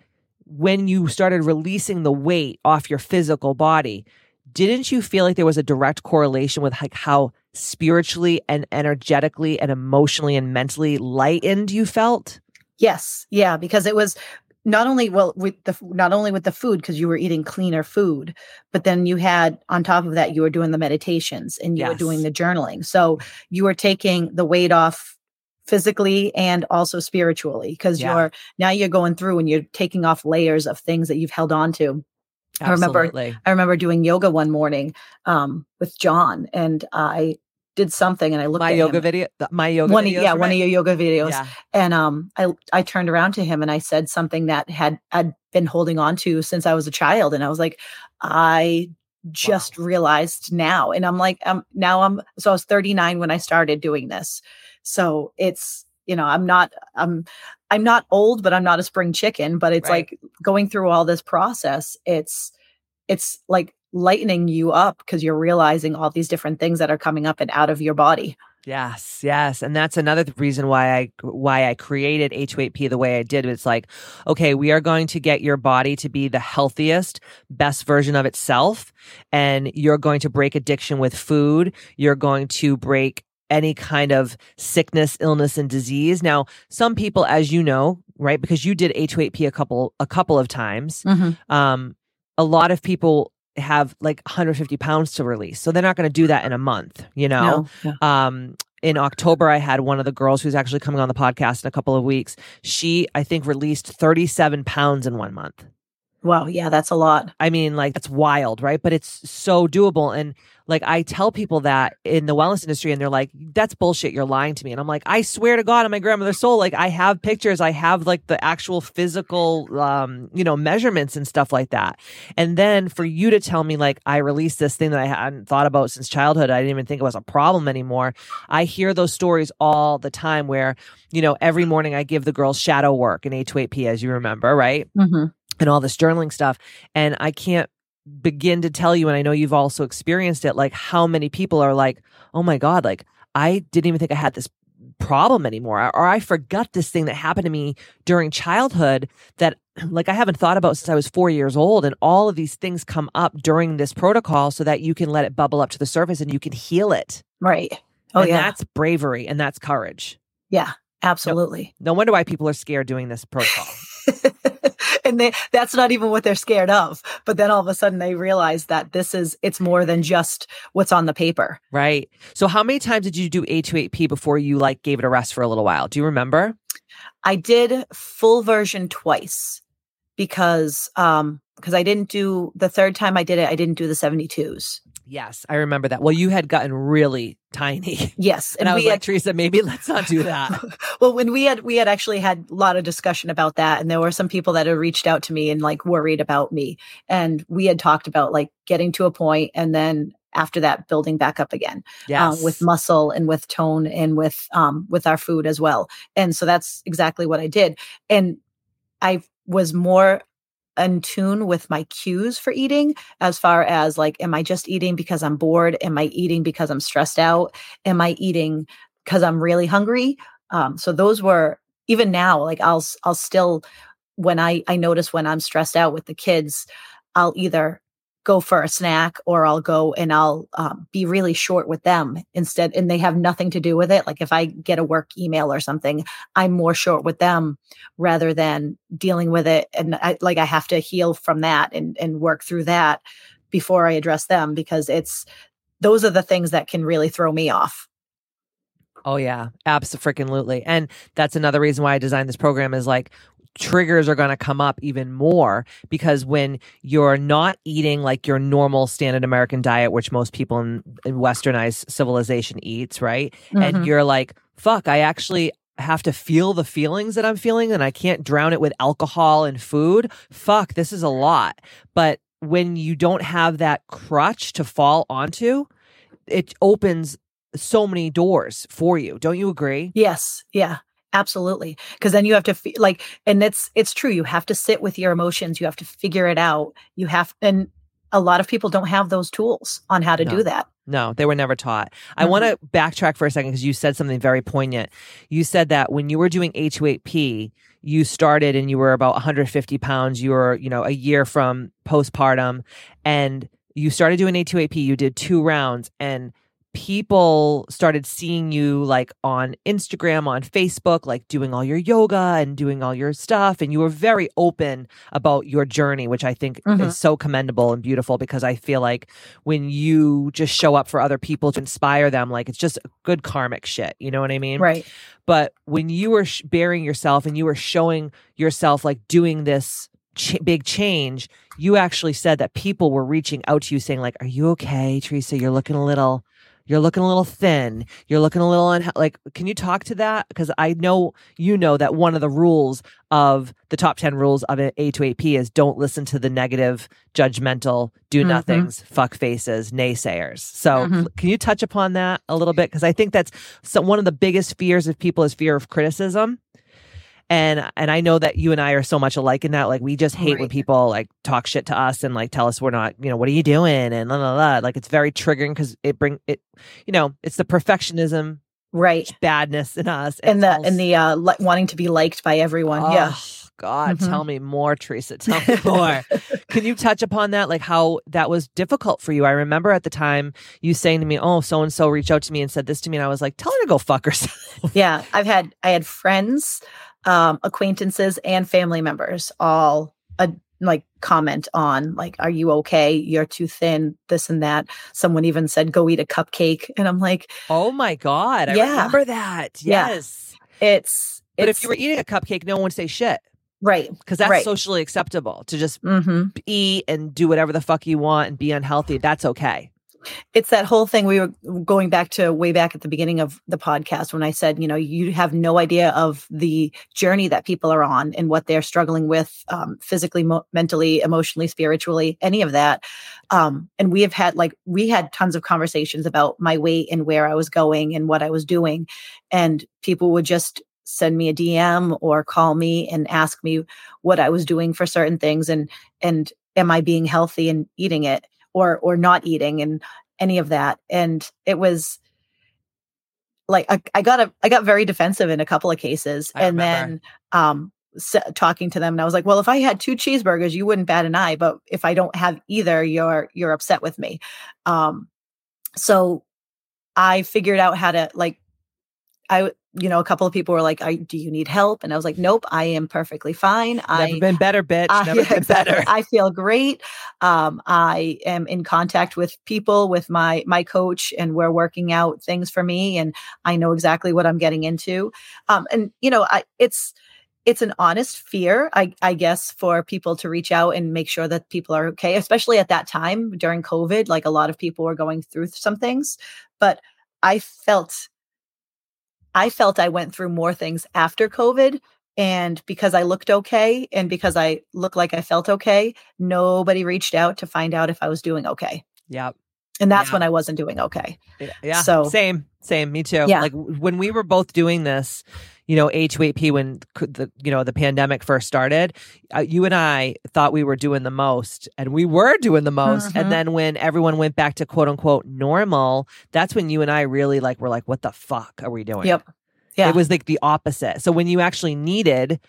when you started releasing the weight off your physical body, didn't you feel like there was a direct correlation with like how spiritually and energetically and emotionally and mentally lightened you felt?
Yes, yeah, because it was not only well with the not only with the food because you were eating cleaner food, but then you had on top of that you were doing the meditations and you were doing the journaling. So you were taking the weight off physically and also spiritually because
Yeah.
you're now you're going through and you're taking off layers of things that you've held on to. I remember- I remember doing yoga one morning um, with John, and I did something, and I looked
my
at
yoga
him.
video, my yoga
One, of-
videos,
yeah, one of your yoga videos,
Yeah.
and um, I I turned around to him and I said something that had I'd been holding on to since I was a child, and I was like, I just realized now, and I'm like, um, now I'm so I was 39 when I started doing this, so it's you know I'm not I'm I'm not old, but I'm not a spring chicken, but it's
Right.
like going through all this process, it's it's like lightening you up because you're realizing all these different things that are coming up and out of your body.
Yes, yes, and that's another th- reason why I why I created A28P the way I did. It's like, okay, we are going to get your body to be the healthiest, best version of itself, and you're going to break addiction with food. You're going to break any kind of sickness, illness, and disease. Now, some people, as you know, right, because you did A28P a couple a couple of times, um, a lot of people have like 150 pounds to release, so they're not going to do that in a month, you know
No, yeah.
um in October I had one of the girls who's actually coming on the podcast in a couple of weeks. She I think released 37 pounds in one month.
Wow, yeah, that's a lot.
I mean like that's wild, right? But it's so doable and like I tell people that in the wellness industry and they're like that's bullshit you're lying to me and I'm like I swear to god on my grandmother's soul like I have pictures I have like the actual physical um you know measurements and stuff like that. And then for you to tell me like I released this thing that I hadn't thought about since childhood I didn't even think it was a problem anymore. I hear those stories all the time where, you know, every morning I give the girls shadow work in A28P, as you remember, right?
Mm-hmm.
And all this journaling stuff. And I can't begin to tell you, and I know you've also experienced it, like how many people are like, oh my God, like I didn't even think I had this problem anymore or I forgot this thing that happened to me during childhood that [clears throat] like I haven't thought about since I was 4 years old and all of these things come up during this protocol so that you can let it bubble up to the surface and you can heal it.
Right. Oh
and
yeah.
that's bravery and that's courage.
yeah, absolutely.
No wonder why people are scared doing this protocol. [laughs] [laughs]
and they, that's not even what they're scared of. But then all of a sudden they realize that this is it's more than just what's on the paper.
right. So how many times did you do A28P before you like gave it a rest for a little while? Do you remember?
I did full version twice because um because I didn't do the third time I did it, I didn't do the 72s.
Yes, I remember that. Well, you had gotten really tiny. [laughs]
Yes.
And, I was
we
like,
had
Teresa, maybe let's not do that. [laughs]
well when we had we had actually had a lot of discussion about that and there were some people that had reached out to me and like worried about me and we had talked about like getting to a point and then after that building back up again
Yes.
uh, with muscle and with tone and with um with our food as well and so that's exactly what i did and i was more in tune with my cues for eating as far as like am i just eating because i'm bored? Am i eating because i'm stressed out? Am i eating because i'm really hungry? Um, so those were even now like i'll i'll still when i i notice when i'm stressed out with the kids i'll either go for a snack or I'll go and I'll um, be really short with them instead. And they have nothing to do with it. Like if I get a work email or something, I'm more short with them rather than dealing with it. And I, like I have to heal from that and, and work through that before I address them because it's those are the things that can really throw me off.
Oh yeah, absolutely. And that's another reason why I designed this program is like triggers are going to come up even more because when you're not eating like your normal standard American diet, which most people in, in westernized civilization eats, right? Mm-hmm. And you're like, fuck, I actually have to feel the feelings that I'm feeling and I can't drown it with alcohol and food. Fuck, this is a lot. But when you don't have that crutch to fall onto, it opens so many doors for you. Don't you agree?
Yes. Yeah. Absolutely. Because then you have to fe- like, and it's it's true. You have to sit with your emotions. You have to figure it out. You have, and a lot of people don't have those tools on how to
no.
do that.
No, they were never taught. Mm-hmm. I want to backtrack for a second because you said something very poignant. You said that when you were doing A28P, you started and you were about 150 pounds. You were, you know, a year from postpartum, and you started doing A28P. You did two rounds, and people started seeing you like on Instagram, on Facebook, like doing all your yoga and doing all your stuff. And you were very open about your journey, which I think mm-hmm. is so commendable and beautiful because I feel like when you just show up for other people to inspire them, like it's just good karmic shit. You know what I mean?
Right.
But when you were sh- bearing yourself and you were showing yourself like doing this ch- big change, you actually said that people were reaching out to you saying like, "Are you okay, Teresa? You're looking a little you're looking a little thin. You're looking a little unha- like. Can you talk to that? Because I know you know that one of the rules of the top ten rules of A28P is don't listen to the negative, judgmental, do mm-hmm. nothings, fuck faces, naysayers. So mm-hmm. can you touch upon that a little bit? Because I think that's so, one of the biggest fears of people is fear of criticism and and I know that you and I are so much alike in that like we just hate right. when people like talk shit to us and like tell us we're not you know what are you doing and la la la like it's very triggering because it bring it you know it's the perfectionism
right
badness in us
and, and the and the uh li- wanting to be liked by everyone oh, yeah
God, mm-hmm. tell me more, Teresa. [laughs] Tell me more. Can you touch upon that? Like how that was difficult for you? I remember at the time you saying to me, Oh, so and so reached out to me and said this to me. And I was like, Tell her to go fuck herself.
Yeah. I've had, I had friends um, acquaintances and family members all uh, like comment on like are you okay you're too thin this and that someone even said go eat a cupcake [laughs] and i'm like
oh my god i yeah. remember that yes
yeah. it's
but if you were eating a cupcake no one would say shit
right
because that's
right.
socially acceptable to just mm-hmm. eat and do whatever the fuck you want and be unhealthy that's okay
it's that whole thing we were going back to way back at the beginning of the podcast when I said, you know, you have no idea of the journey that people are on and what they're struggling with um, physically, mo- mentally, emotionally, spiritually, any of that. Um, and we have had like, we had tons of conversations about my weight and where I was going and what I was doing. And people would just send me a DM or call me and ask me what I was doing for certain things and, and am I being healthy and eating it? Or or not eating and any of that and it was like I, I got a I got very defensive in a couple of cases I and remember. then um talking to them and I was like well if I had two cheeseburgers you wouldn't bat an eye but if I don't have either you're you're upset with me um so I figured out how to like I you know, a couple of people were like, I "Do you need help?" And I was like, "Nope, I am perfectly fine.
Never I, been better, bitch. Never yeah, [laughs] been exactly. better.
I feel great. Um, I am in contact with people, with my my coach, and we're working out things for me, and I know exactly what I'm getting into. Um, and you know, I it's it's an honest fear, I, I guess, for people to reach out and make sure that people are okay, especially at that time during COVID. Like a lot of people were going through some things, but I felt I felt I went through more things after COVID. And because I looked okay and because I looked like I felt okay, nobody reached out to find out if I was doing okay.
Yep.
And that's
Yeah.
when I wasn't doing okay.
Yeah.
So-
same, same. Me too.
Yeah.
Like when we were both doing this, you know, A28P when the you know the pandemic first started, uh, you and I thought we were doing the most, and we were doing the most.
Mhm.
And then when everyone went back to quote unquote normal, that's when you and I really like were like, what the fuck are we doing?
Yep. Yeah.
It was like the opposite. So when you actually needed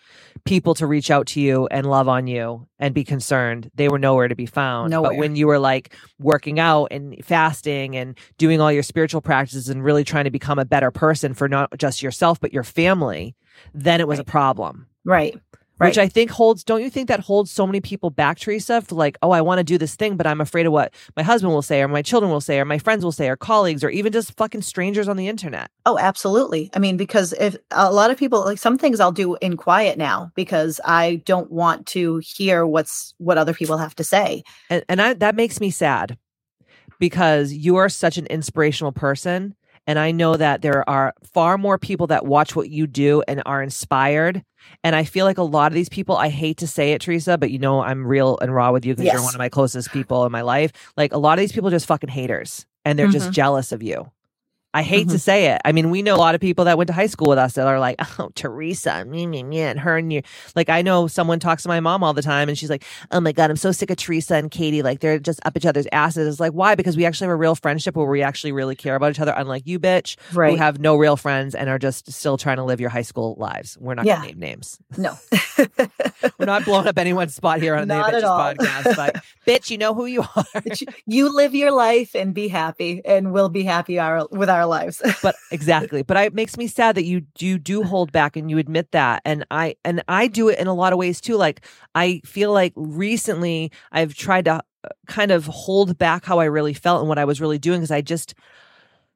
people to reach out to you and love on you and be concerned, they were nowhere to be found. But when you were like working out and fasting and doing all your spiritual practices and really trying to become a better person for not just yourself but your family, then it was a problem.
right.
Which I think holds, don't you think that holds so many people back, Teresa? For like, oh, I want to do this thing, but I'm afraid of what my husband will say, or my children will say, or my friends will say, or colleagues, or even just fucking strangers on the internet.
Oh, absolutely. I mean, because if a lot of people like some things I'll do in quiet now because I don't want to hear what's what other people have to say.
and, and I, that makes me sad because you are such an inspirational person and i know that there are far more people that watch what you do and are inspired. And i feel like a lot of these people i hate to say it teresa but you know i'm real and raw with you because you're one of my closest people in my life. Like a lot of these people are just fucking haters and they're just
Mhm.
jealous of you I hate to mm-hmm. say it. I mean, we know a lot of people that went to high school with us that are like, [laughs] oh, Teresa, me, me, me, and her and you. Like, I know someone talks to my mom all the time and she's like, oh my God, I'm so sick of Teresa and Katie. Like, they're just up each other's asses. It's like, why? Because we actually have a real friendship where we actually really care about each other, unlike you, bitch,
Right.
who have no real friends and are just still trying to live your high school lives. We're not
Yeah.
going to name names.
no. [laughs]
We're not blowing up anyone's spot here on the
Ambitchious
podcast, but [laughs] bitch, you know who you are.
You- you live your life and be happy and we'll be happy our, with our lives. [laughs]
but exactly. But I, it makes me sad that you you do hold back and you admit that. And i and i do it in a lot of ways too. Like i feel like recently i've tried to uh, kind of hold back how i really felt and what i was really doing because i just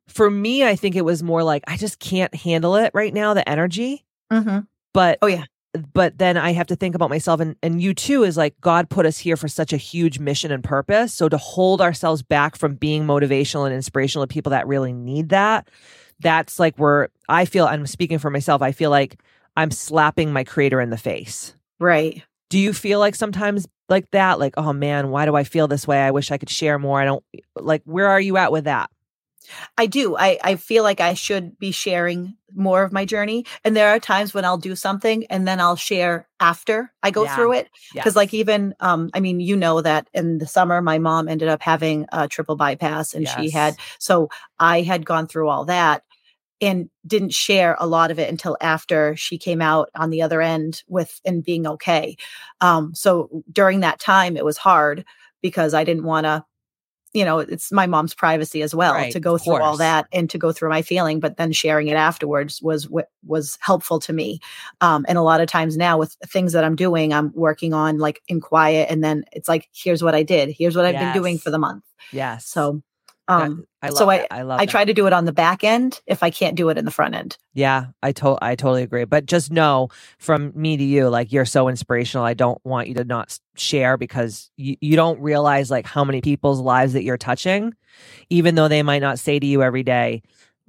for me i think it was more like i just can't handle it right now the energy.
Hmm
but
Oh, yeah.
But then I have to think about myself and and you too is like God put us here for such a huge mission and purpose. So to hold ourselves back from being motivational and inspirational to people that really need that, that's like where I feel I'm speaking for myself. I feel like I'm slapping my creator in the face.
Right.
Do you feel like sometimes like that? Like, oh man, why do I feel this way? I wish I could share more. I don't like where are you at with that?
I do. I, I feel like I should be sharing more of my journey. And there are times when I'll do something and then I'll share after I go
Yeah.
through it. Because,
Yes.
like, even, um, I mean, you know that in the summer, my mom ended up having a triple bypass and she had, so I had gone through all that and didn't share a lot of it until after she came out on the other end with and being okay. Um, so during that time, it was hard because I didn't want to you know it's my mom's privacy as well
Right,
to go through all that and to go through my feeling but then sharing it afterwards was what was helpful to me. Um, and a lot of times now with things that i'm doing i'm working on like in quiet and then it's like here's what i did. Here's what i've been doing for the month.
Yes.
so um
I love
so I-
that. I love
i
that.
try to do it on the back end if i can't do it in the front end
Yeah, I to- I totally agree. But just know from me to you, like you're so inspirational. I don't want you to not share because you, you don't realize like how many people's lives that you're touching, even though they might not say to you every day,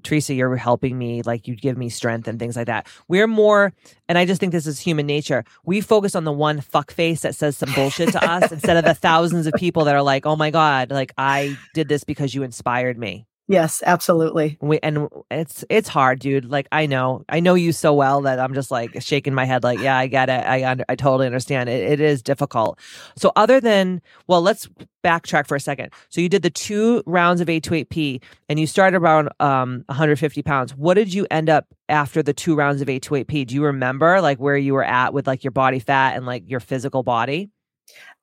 Teresa, you're helping me. Like you give me strength and things like that. We're more, and I just think this is human nature. We focus on the one fuck face that says some bullshit to us [laughs] instead of the thousands of people that are like, oh my God, like I did this because you inspired me.
Yes absolutely.
We and it's it's hard dude like i know i know you so well that i'm just like shaking my head like yeah i get it i under, i totally understand it, it is difficult. So other than well let's backtrack for a second. So you did the two rounds of a28p and you started around um 150 pounds. What did you end up after the two rounds of a28p do you remember like where you were at with like your body fat and like your physical body?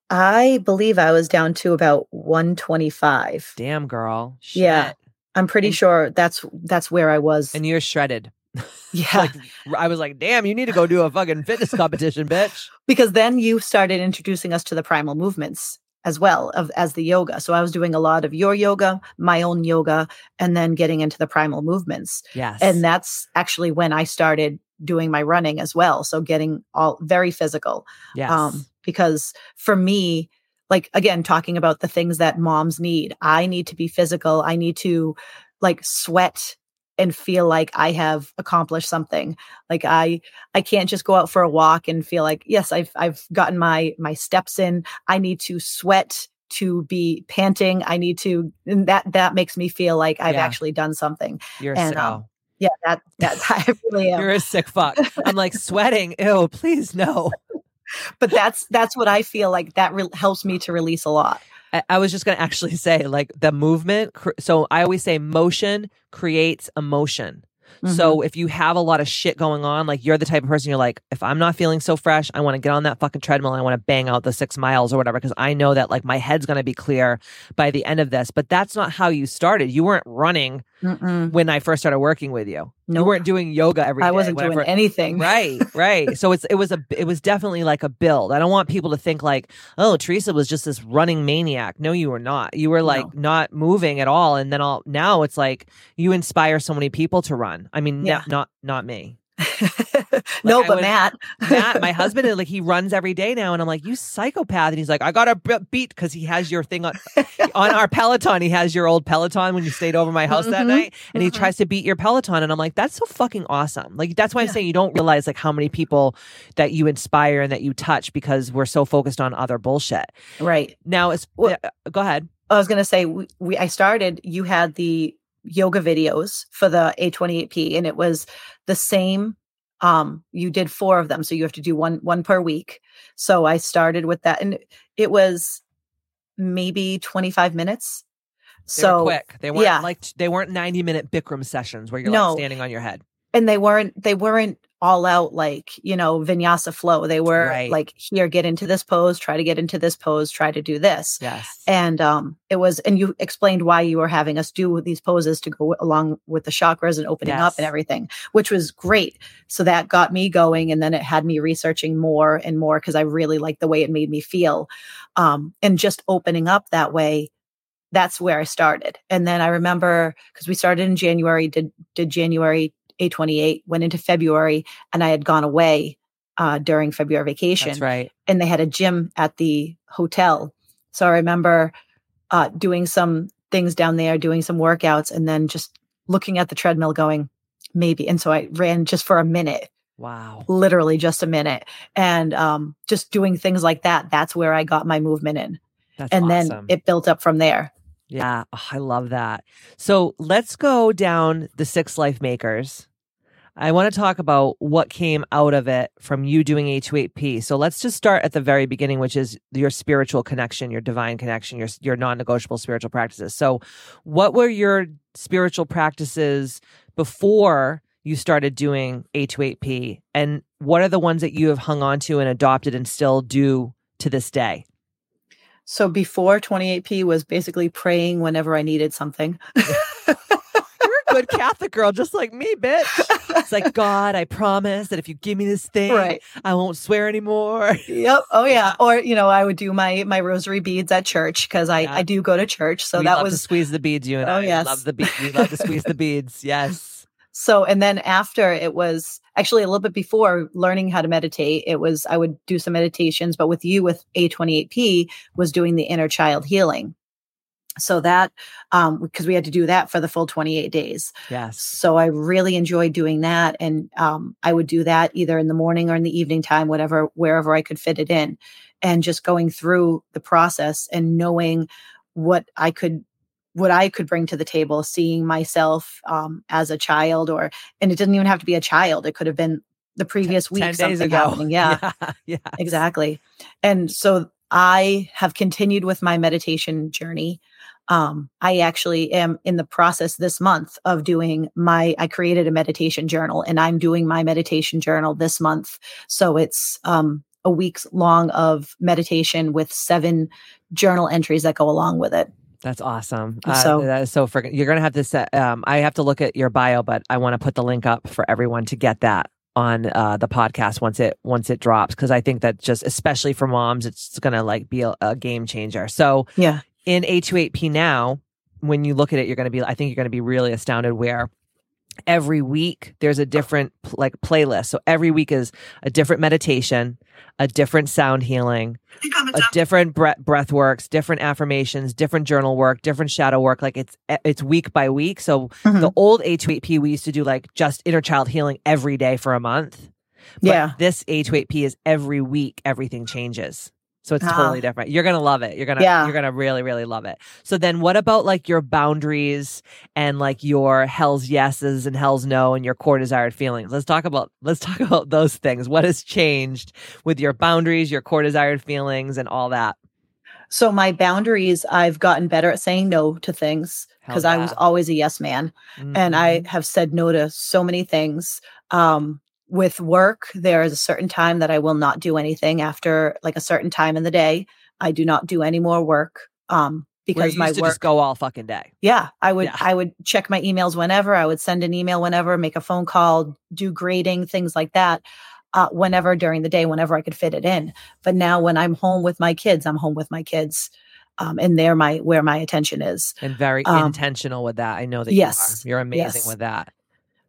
I believe i was down to about 125
damn girl.
Yeah. I'm pretty
And-
sure that's that's where i was.
And you're shredded. [laughs]
Yeah.
Like i was like damn you need to go do a fucking fitness competition bitch. [laughs]
Because then you started introducing us to the primal movements as well of as the yoga. So i was doing a lot of your yoga my own yoga and then getting into the primal movements.
Yes.
and that's actually when i started doing my running as well. So getting all very physical.
Yes.
um because for me like again talking about the things that moms need i need to be physical i need to like sweat and feel like i have accomplished something like i i can't just go out for a walk and feel like yes i've i've gotten my my steps in i need to sweat to be panting. I need to, and that that makes me feel like I've
Yeah.
actually done something.
You're
And,
so.
um, Yeah, that that [laughs] I really am.
You're a sick fuck. I'm like [laughs] sweating. Ew, please no.
But that's that's what I feel like that re- helps me to release a lot.
I, I was just going [laughs] to actually say, like, the movement. Cr- so I always say motion creates emotion.
Mm-hmm.
So if you have a lot of shit going on, like you're the type of person you're like, if I'm not feeling so fresh, I want to get on that fucking treadmill and I want to bang out the six miles or whatever, because I know that like my head's going to be clear by the end of this. But that's not how you started. You weren't running
Mm-mm.
when I first started working with you. You
Nope.
weren't doing yoga every day.
I wasn't
whatever.
doing anything.
Right, [laughs] right. So it's it was a it was definitely like a build. I don't want people to think like, oh, Teresa was just this running maniac. No, you were not. You were like not moving at all. And then all now it's like you inspire so many people to run. I mean,
Yeah.
not not not me.
no,
I
but Matt, [laughs]
Matt, my husband, and like he runs every day now, and I'm like, you psychopath. And he's like, I got a beat because he has your thing on on our Peloton. He has your old Peloton when you stayed over my house that
Mhm,
night, and he
mhm.
tries to beat your Peloton. And I'm like, that's so fucking awesome. Like that's why I'm saying you don't realize like how many people that you inspire and that you touch because we're so focused on other bullshit.
right?
Now, it's
Well-
uh, go ahead.
I was gonna say we, we I started. You had the yoga videos for the A28P, and it was the same. Um, you did four of them, so you have to do one one per week. So I started with that, and it was maybe 25 minutes.
They were
So
quick. They weren't
yeah.
like they weren't 90 minute Bikram sessions where you're
No.
like standing on your head.
And they weren't they weren't all out like you know vinyasa flow. They were
Right.
like here, get into this pose, try to get into this pose, try to do this.
Yes.
and um it was and you explained why you were having us do these poses to go along with the chakras and opening up and everything which was great so that got me going and then it had me researching more and more because i really liked the way it made me feel um and just opening up that way that's where i started and then i remember because we started in january did did january a28 went into february and i had gone away uh during february vacation
That's right.
and they had a gym at the hotel. So I remember uh, doing some things down there, doing some workouts, and then just looking at the treadmill going, maybe. And so I ran just for a minute,
Wow.
literally just a minute, and um, just doing things like that. That's where I got my movement in.
That's
and
awesome.
then it built up from there.
Yeah, oh, I love that. So let's go down the six life makers. I want to talk about what came out of it from you doing A28P. So let's just start at the very beginning, which is your spiritual connection, your divine connection, your your non-negotiable spiritual practices. So, what were your spiritual practices before you started doing A28P, and what are the ones that you have hung on to and adopted and still do to this day?
So before 28P was basically praying whenever I needed something. [laughs]
Good Catholic girl, just like me, bitch. It's like, God, I promise that if you give me this thing,
right.
I won't swear anymore.
Yep. Oh yeah. [laughs] Or you know, I would do my my rosary beads at church because I
Yeah.
I do go to church. So
we
that
love to
was
squeeze the beads, you and
Oh,
I.
yes.
love the beads. We love to squeeze the beads. [laughs] Yes.
so. And then after it was actually a little bit before learning how to meditate. It was I would do some meditations, but with you with A28P was doing the inner child healing. So that um because we had to do that for the full 28 days.
Yes.
So I really enjoyed doing that. And um, I would do that either in the morning or in the evening time, whatever, wherever I could fit it in. And just going through the process and knowing what I could what I could bring to the table, seeing myself um, as a child, or and it didn't even have to be a child. It could have been the previous week,
10 days
something happening. [laughs] Yeah,
Yeah. yeah.
exactly. And so I have continued with my meditation journey. Um, I actually am in the process this month of doing my, I created a meditation journal and I'm doing my meditation journal this month. So it's um, a week's long of meditation with seven journal entries that go along with it.
That's awesome. Uh,
So-
that is so freaking. You're gonna have to set. Um, I have to look at your bio, but I want to put the link up for everyone to get that on uh, the podcast once it once it drops because I think that just especially for moms, it's gonna like be a, a game changer. So
Yeah.
In A28P now, when you look at it, you're gonna be. I think you're gonna be really astounded where every week there's a different like playlist. So every week is a different meditation, a different sound healing, a different breath, breath works, different affirmations, different journal work, different shadow work. Like it's it's week by week. So
Mhm.
the old A28P we used to do like just inner child healing every day for a month. But
Yeah.
this A28P is every week everything changes. So it's
Ah.
totally different. You're gonna love it. You're gonna
Yeah.
you're gonna really, really love it. So then what about like your boundaries and like your hell's yeses and hell's no and your core desired feelings? Let's talk about let's talk [laughs] about those things. What has changed with your boundaries, your core desired feelings, and all that?
So my boundaries, I've gotten better at saying no to things because I was always a yes man. and
Mhm.
I have said no to so many things. Um, with work, there is a certain time that I will not do anything after like a certain time in the day. I do not do any more work um, because my work.
just go all fucking day.
yeah, I would
Yeah.
I would check my emails whenever. I would send an email whenever, make a phone call, do grading, things like that. Uh, whenever during the day, whenever I could fit it in. But now, when I'm home with my kids, I'm home with my kids, um, and they're my where my attention is.
And very
Um,
intentional with that. I know that
yes,
you are. You're amazing
yes.
with that.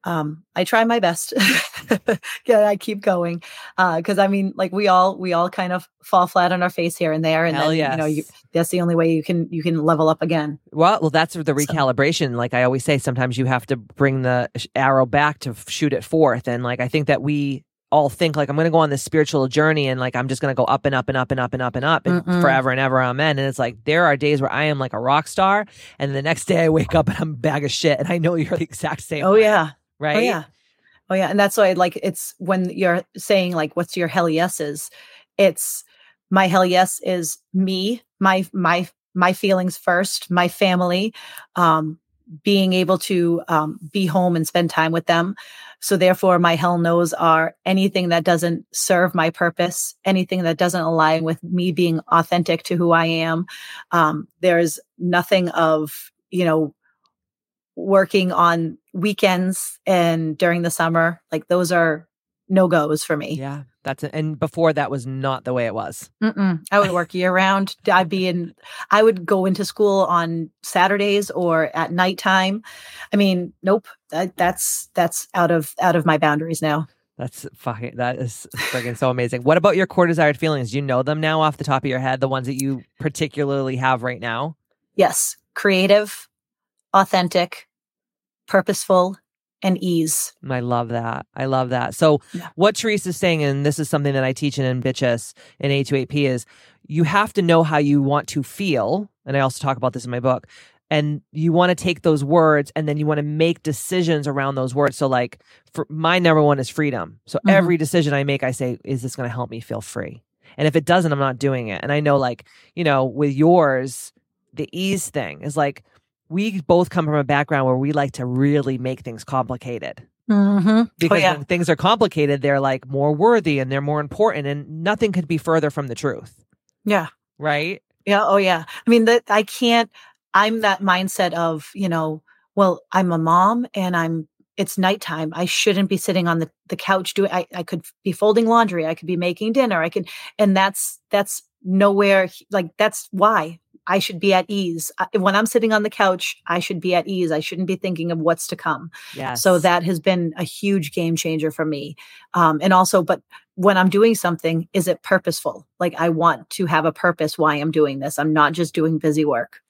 Um i try my best [laughs] yeah i keep going uh because i mean like we all we all kind of fall flat on our face here and there and
Hell
then
yes.
you know you that's the only way you can you can level up again
Well, well, that's the recalibration. Like I always say, sometimes you have to bring the arrow back to shoot it forth. And like I think that we all think like I'm going to go on this spiritual journey and like I'm just going to go up and up and up and up and up and up and
Mm-mm.
forever and ever amen. And it's like there are days where I am like a rock star, and the next day I wake up and I'm a bag of shit. And I know you're the exact same.
oh
way,
yeah
right?
oh yeah. Oh yeah and that's why like it's when you're saying like what's your hell yeses it's my hell yes is me my my my feelings first my family um being able to um, be home and spend time with them. So therefore my hell no's are anything that doesn't serve my purpose anything that doesn't align with me being authentic to who i am. Um, there's nothing of you know working on weekends and during the summer like those are no goes for me
Yeah, that's it. And before that was not the way it was.
Mm-mm. I would work year round. I'd be in, I would go into school on Saturdays or at nighttime. I mean, nope, that, that's, that's out of, out of my boundaries now.
That's fucking. That is freaking so amazing. What about your core desired feelings? Do you know them now off the top of your head? The ones that you particularly have right now.
Yes. Creative, authentic, purposeful, and ease.
I love that. I love that. So,
Yeah.
what Teresa's saying, and this is something that I teach in Bitches in A28P, is you have to know how you want to feel. And I also talk about this in my book. And you want to take those words and then you want to make decisions around those words. So, like, for my number one is freedom. So,
Mhm.
every decision I make, I say, is this going to help me feel free? And if it doesn't, I'm not doing it. And I know, like, you know, with yours, the ease thing is like, we both come from a background where we like to really make things complicated
Mm-hmm.
because
yeah.
when things are complicated they're like more worthy and they're more important and nothing could be further from the truth
Yeah.
right
Yeah. Oh, yeah. I mean, that I can't, I'm that mindset of, you know, well, I'm a mom and I'm, it's nighttime. I shouldn't be sitting on the, the couch doing, I, I could be folding laundry. I could be making dinner. I could, and that's, that's nowhere, like, that's why I should be at ease. When I'm sitting on the couch, I should be at ease. I shouldn't be thinking of what's to come.
yes
So that has been a huge game changer for me. Um, and also, but when I'm doing something, is it purposeful? Like I want to have a purpose why I'm doing this. I'm not just doing busy work.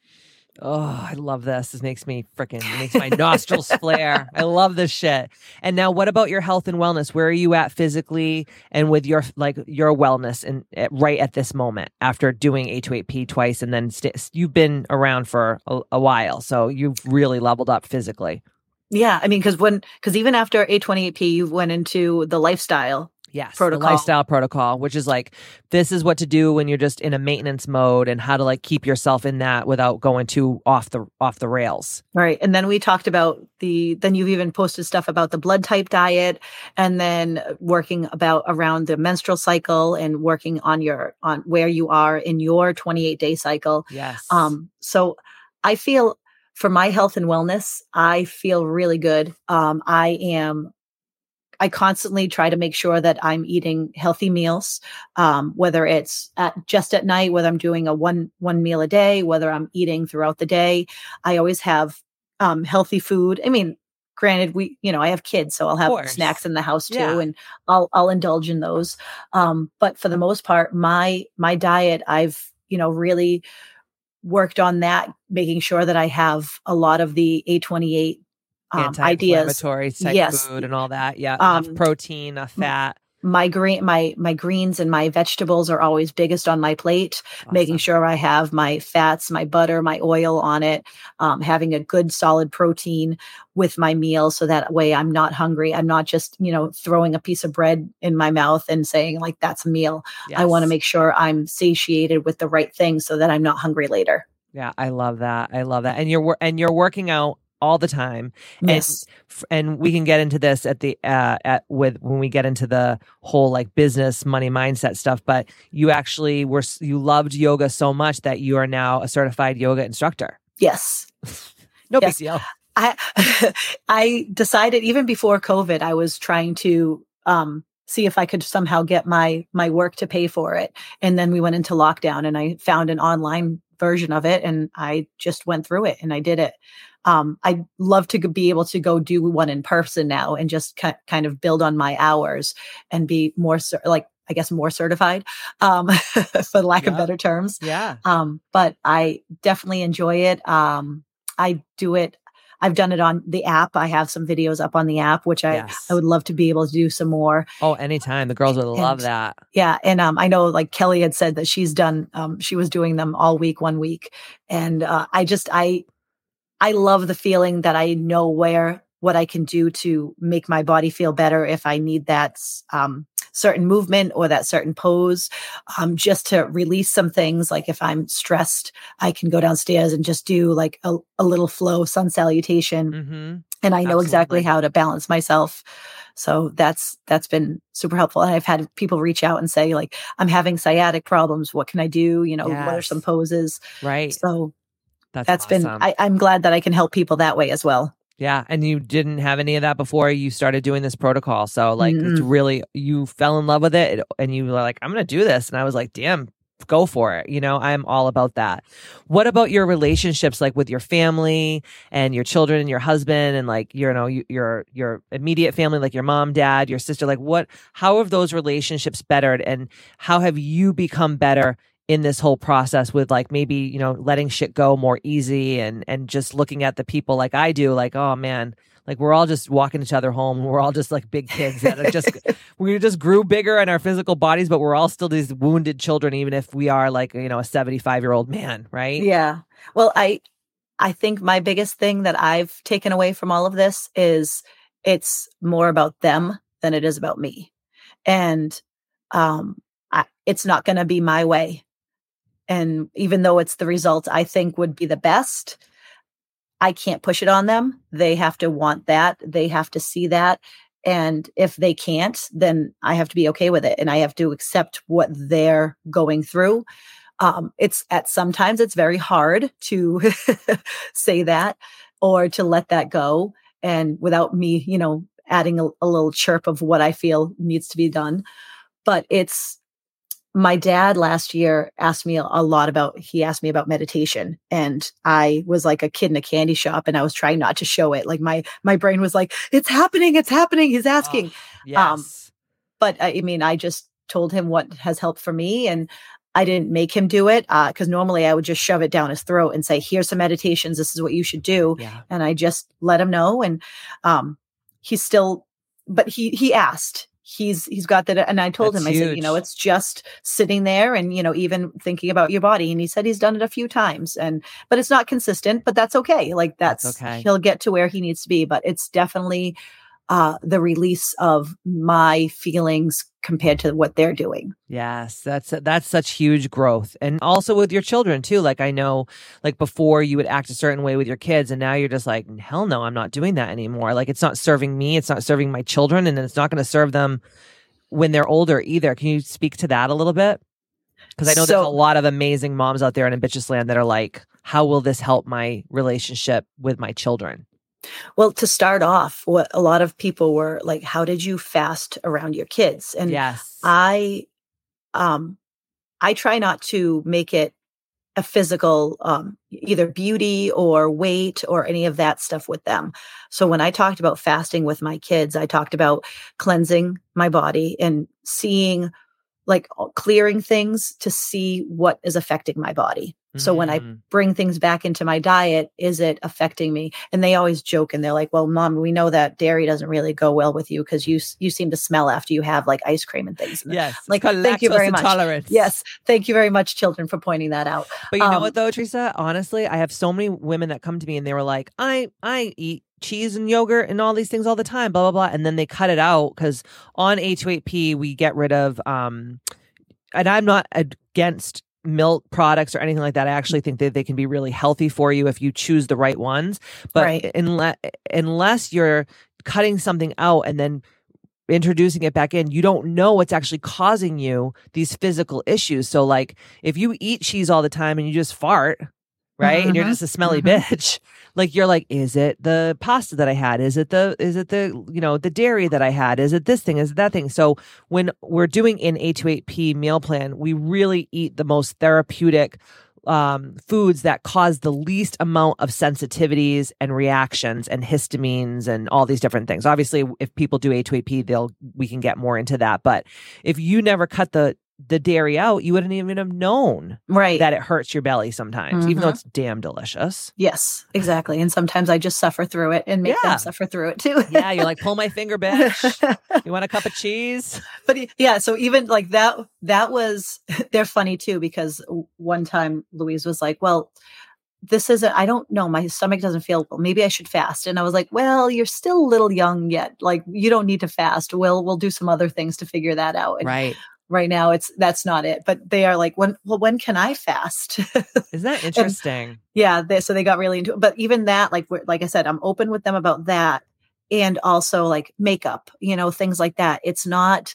Oh i love this this makes me freaking makes my nostrils flare i love this shit and now what about your health and wellness where are you at physically and with your like your wellness and right at this moment after doing a28p twice and then st- you've been around for a, a while so you've really leveled up physically
Yeah. I mean, because when, because even after A28P, you went into the lifestyle.
Yes,
protocol.
lifestyle protocol, which is like this is what to do when you're just in a maintenance mode and how to like keep yourself in that without going too off the off the rails.
Right. And then we talked about the, then you've even posted stuff about the blood type diet and then working about around the menstrual cycle and working on your, on where you are in your 28 day cycle.
Yes.
Um, so I feel for my health and wellness, I feel really good. Um, I am, I constantly try to make sure that I'm eating healthy meals, um, whether it's at just at night, whether I'm doing a one one meal a day, whether I'm eating throughout the day. I always have um, healthy food. I mean, granted, we you know I have kids, so I'll have snacks in the house too,
Yeah.
and I'll I'll indulge in those. Um, but for the most part, my my diet, I've you know really worked on that, making sure that I have a lot of the A28 um.
Anti-inflammatory type
Yes.
food and all that. Yeah, enough
Um,
protein, enough fat.
my green my my greens and my vegetables are always biggest on my plate awesome. making sure i have my fats my butter my oil on it um, having a good solid protein with my meal so that way i'm not hungry i'm not just you know throwing a piece of bread in my mouth and saying like that's a meal yes. i want to make sure i'm satiated with the right things so that i'm not hungry later
yeah i love that i love that and you're and you're working out all the time.
Yes.
And, and we can get into this at the uh at with when we get into the whole like business money mindset stuff, but you actually were you loved yoga so much that you are now a certified yoga instructor.
Yes. [laughs]
no yes. big deal.
I [laughs] I decided even before COVID I was trying to um see if I could somehow get my my work to pay for it. And then we went into lockdown and I found an online version of it and I just went through it and I did it um, I'd love to be able to go do one in person now and just ki- kind of build on my hours and be more like I guess more certified, um, [laughs] for lack yeah. of better terms.
Yeah.
Um, but I definitely enjoy it. Um, I do it. I've done it on the app. I have some videos up on the app, which I, yes. I would love to be able to do some more.
Oh, anytime. The girls would and, love that.
Yeah. And um, I know like Kelly had said that she's done, um, she was doing them all week, one week. And uh, I just, I, I love the feeling that I know where what I can do to make my body feel better if I need that um, certain movement or that certain pose, um, just to release some things. Like if I'm stressed, I can go downstairs and just do like a, a little flow sun salutation, mm-hmm. and I know Absolutely. exactly how to balance myself. So that's that's been super helpful. And I've had people reach out and say like, I'm having sciatic problems. What can I do? You know, yes. what are some poses?
Right.
So that's, that's awesome. been I, i'm glad that i can help people that way as well
yeah and you didn't have any of that before you started doing this protocol so like mm-hmm. it's really you fell in love with it and you were like i'm gonna do this and i was like damn go for it you know i'm all about that what about your relationships like with your family and your children and your husband and like you know your your immediate family like your mom dad your sister like what how have those relationships bettered and how have you become better in this whole process with like maybe you know letting shit go more easy and and just looking at the people like I do like oh man like we're all just walking each other home. We're all just like big kids that are just [laughs] we just grew bigger in our physical bodies but we're all still these wounded children even if we are like you know a 75 year old man right?
Yeah. Well I I think my biggest thing that I've taken away from all of this is it's more about them than it is about me. And um I, it's not going to be my way and even though it's the result I think would be the best, I can't push it on them. They have to want that. They have to see that. And if they can't, then I have to be okay with it and I have to accept what they're going through. Um, it's at sometimes it's very hard to [laughs] say that or to let that go and without me, you know, adding a, a little chirp of what I feel needs to be done. But it's my dad last year asked me a, lot about he asked me about meditation and i was like a kid in a candy shop and i was trying not to show it like my my brain was like it's happening it's happening he's asking oh,
yes. um
but i mean i just told him what has helped for me and i didn't make him do it because uh, normally i would just shove it down his throat and say here's some meditations this is what you should do
yeah.
and i just let him know and um he's still but he he asked he's he's got that and i told That's him i huge. said you know it's just sitting there and you know even thinking about your body and he said he's done it a few times and but it's not consistent but that's okay like that's, that's okay he'll get to where he needs to be but it's definitely uh, the release of my feelings compared to what they're doing.
Yes, that's that's such huge growth. And also with your children too. Like I know like before you would act a certain way with your kids and now you're just like hell no, I'm not doing that anymore. Like it's not serving me, it's not serving my children and it's not going to serve them when they're older either. Can you speak to that a little bit? Because I know so, there's a lot of amazing moms out there in Ambitchious land that are like, how will this help my relationship with my children?
Well, to start off, what a lot of people were like, how did you fast around your kids? And
yes.
I um I try not to make it a physical um either beauty or weight or any of that stuff with them. So when I talked about fasting with my kids, I talked about cleansing my body and seeing like clearing things to see what is affecting my body. So when I
Mm.
bring things back into my diet, is it affecting me? And they always joke and they're like, "Well, mom, we know that dairy doesn't really go well with you because you you seem to smell after you have like ice cream and things." And
Yes.
Like, thank you very much.
intolerance.
Yes, thank you very much, children, for pointing that out.
But you know
Um,
what though, Teresa? Honestly, I have so many women that come to me and they were like, I I eat cheese and yogurt and all these things all the time, blah blah blah. And then they cut it out because on A28P we get rid of um and I'm not against milk products or anything like that. I actually think that they can be really healthy for you if you choose the right ones. But
Right.
unless unless you're cutting something out and then introducing it back in, you don't know what's actually causing you these physical issues. So, like, if you eat cheese all the time and you just fart, right, and you're
Mhm,
just a smelly
mhm.
bitch, [laughs] like you're like, is it the pasta that I had? Is it the is it the you know the dairy that I had? Is it this thing? Is it that thing? So when we're doing an A28P meal plan, we really eat the most therapeutic um, foods that cause the least amount of sensitivities and reactions and histamines and all these different things. Obviously, if people do A28P, they'll we can get more into that. But if you never cut the the dairy out, you wouldn't even have known
Right.
that it hurts your belly sometimes, even though
Mhm.
it's damn delicious.
yes, exactly. And sometimes I just suffer through it and make
Yeah.
them suffer through it too.
Yeah, you're like, pull my finger, [laughs] bitch. You want a cup of cheese?
but yeah so even like that that was [laughs] they're funny too because one time louise was like well this isn't i don't know my stomach doesn't feel well maybe i should fast and i was like well you're still a little young yet like you don't need to fast we'll we'll do some other things to figure that out and
Right.
Right now it's that's not it but they are like when well when can i fast [laughs]
Isn't that interesting?
yeah they, so they got really into it but even that like we're- like i said i'm open with them about that and also like makeup you know things like that it's not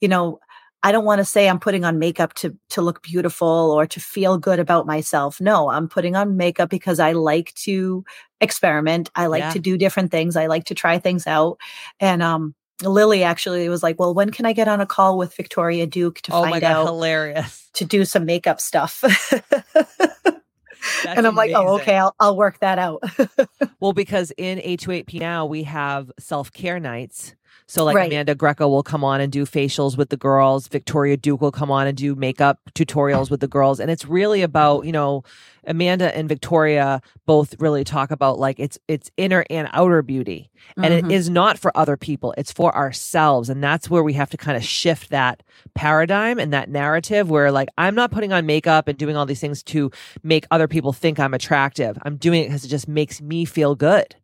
you know i don't want to say i'm putting on makeup to to look beautiful or to feel good about myself no i'm putting on makeup because i like to experiment i like
Yeah.
to do different things i like to try things out and um lily actually was like well when can i get on a call with victoria duke to
oh
find
my god,
out
hilarious.
to do some makeup stuff [laughs] and i'm like oh okay i'll, I'll work that out [laughs]
Well, because in A28P now we have self care nights. So like
Right.
Amanda Greco will come on and do facials with the girls. Victoria Duke will come on and do makeup tutorials with the girls. And it's really about, you know, Amanda and Victoria both really talk about like it's it's inner and outer beauty. And it
Mhm.
is not for other people. It's for ourselves. And that's where we have to kind of shift that paradigm and that narrative where like I'm not putting on makeup and doing all these things to make other people think I'm attractive. I'm doing it because it just makes me feel good.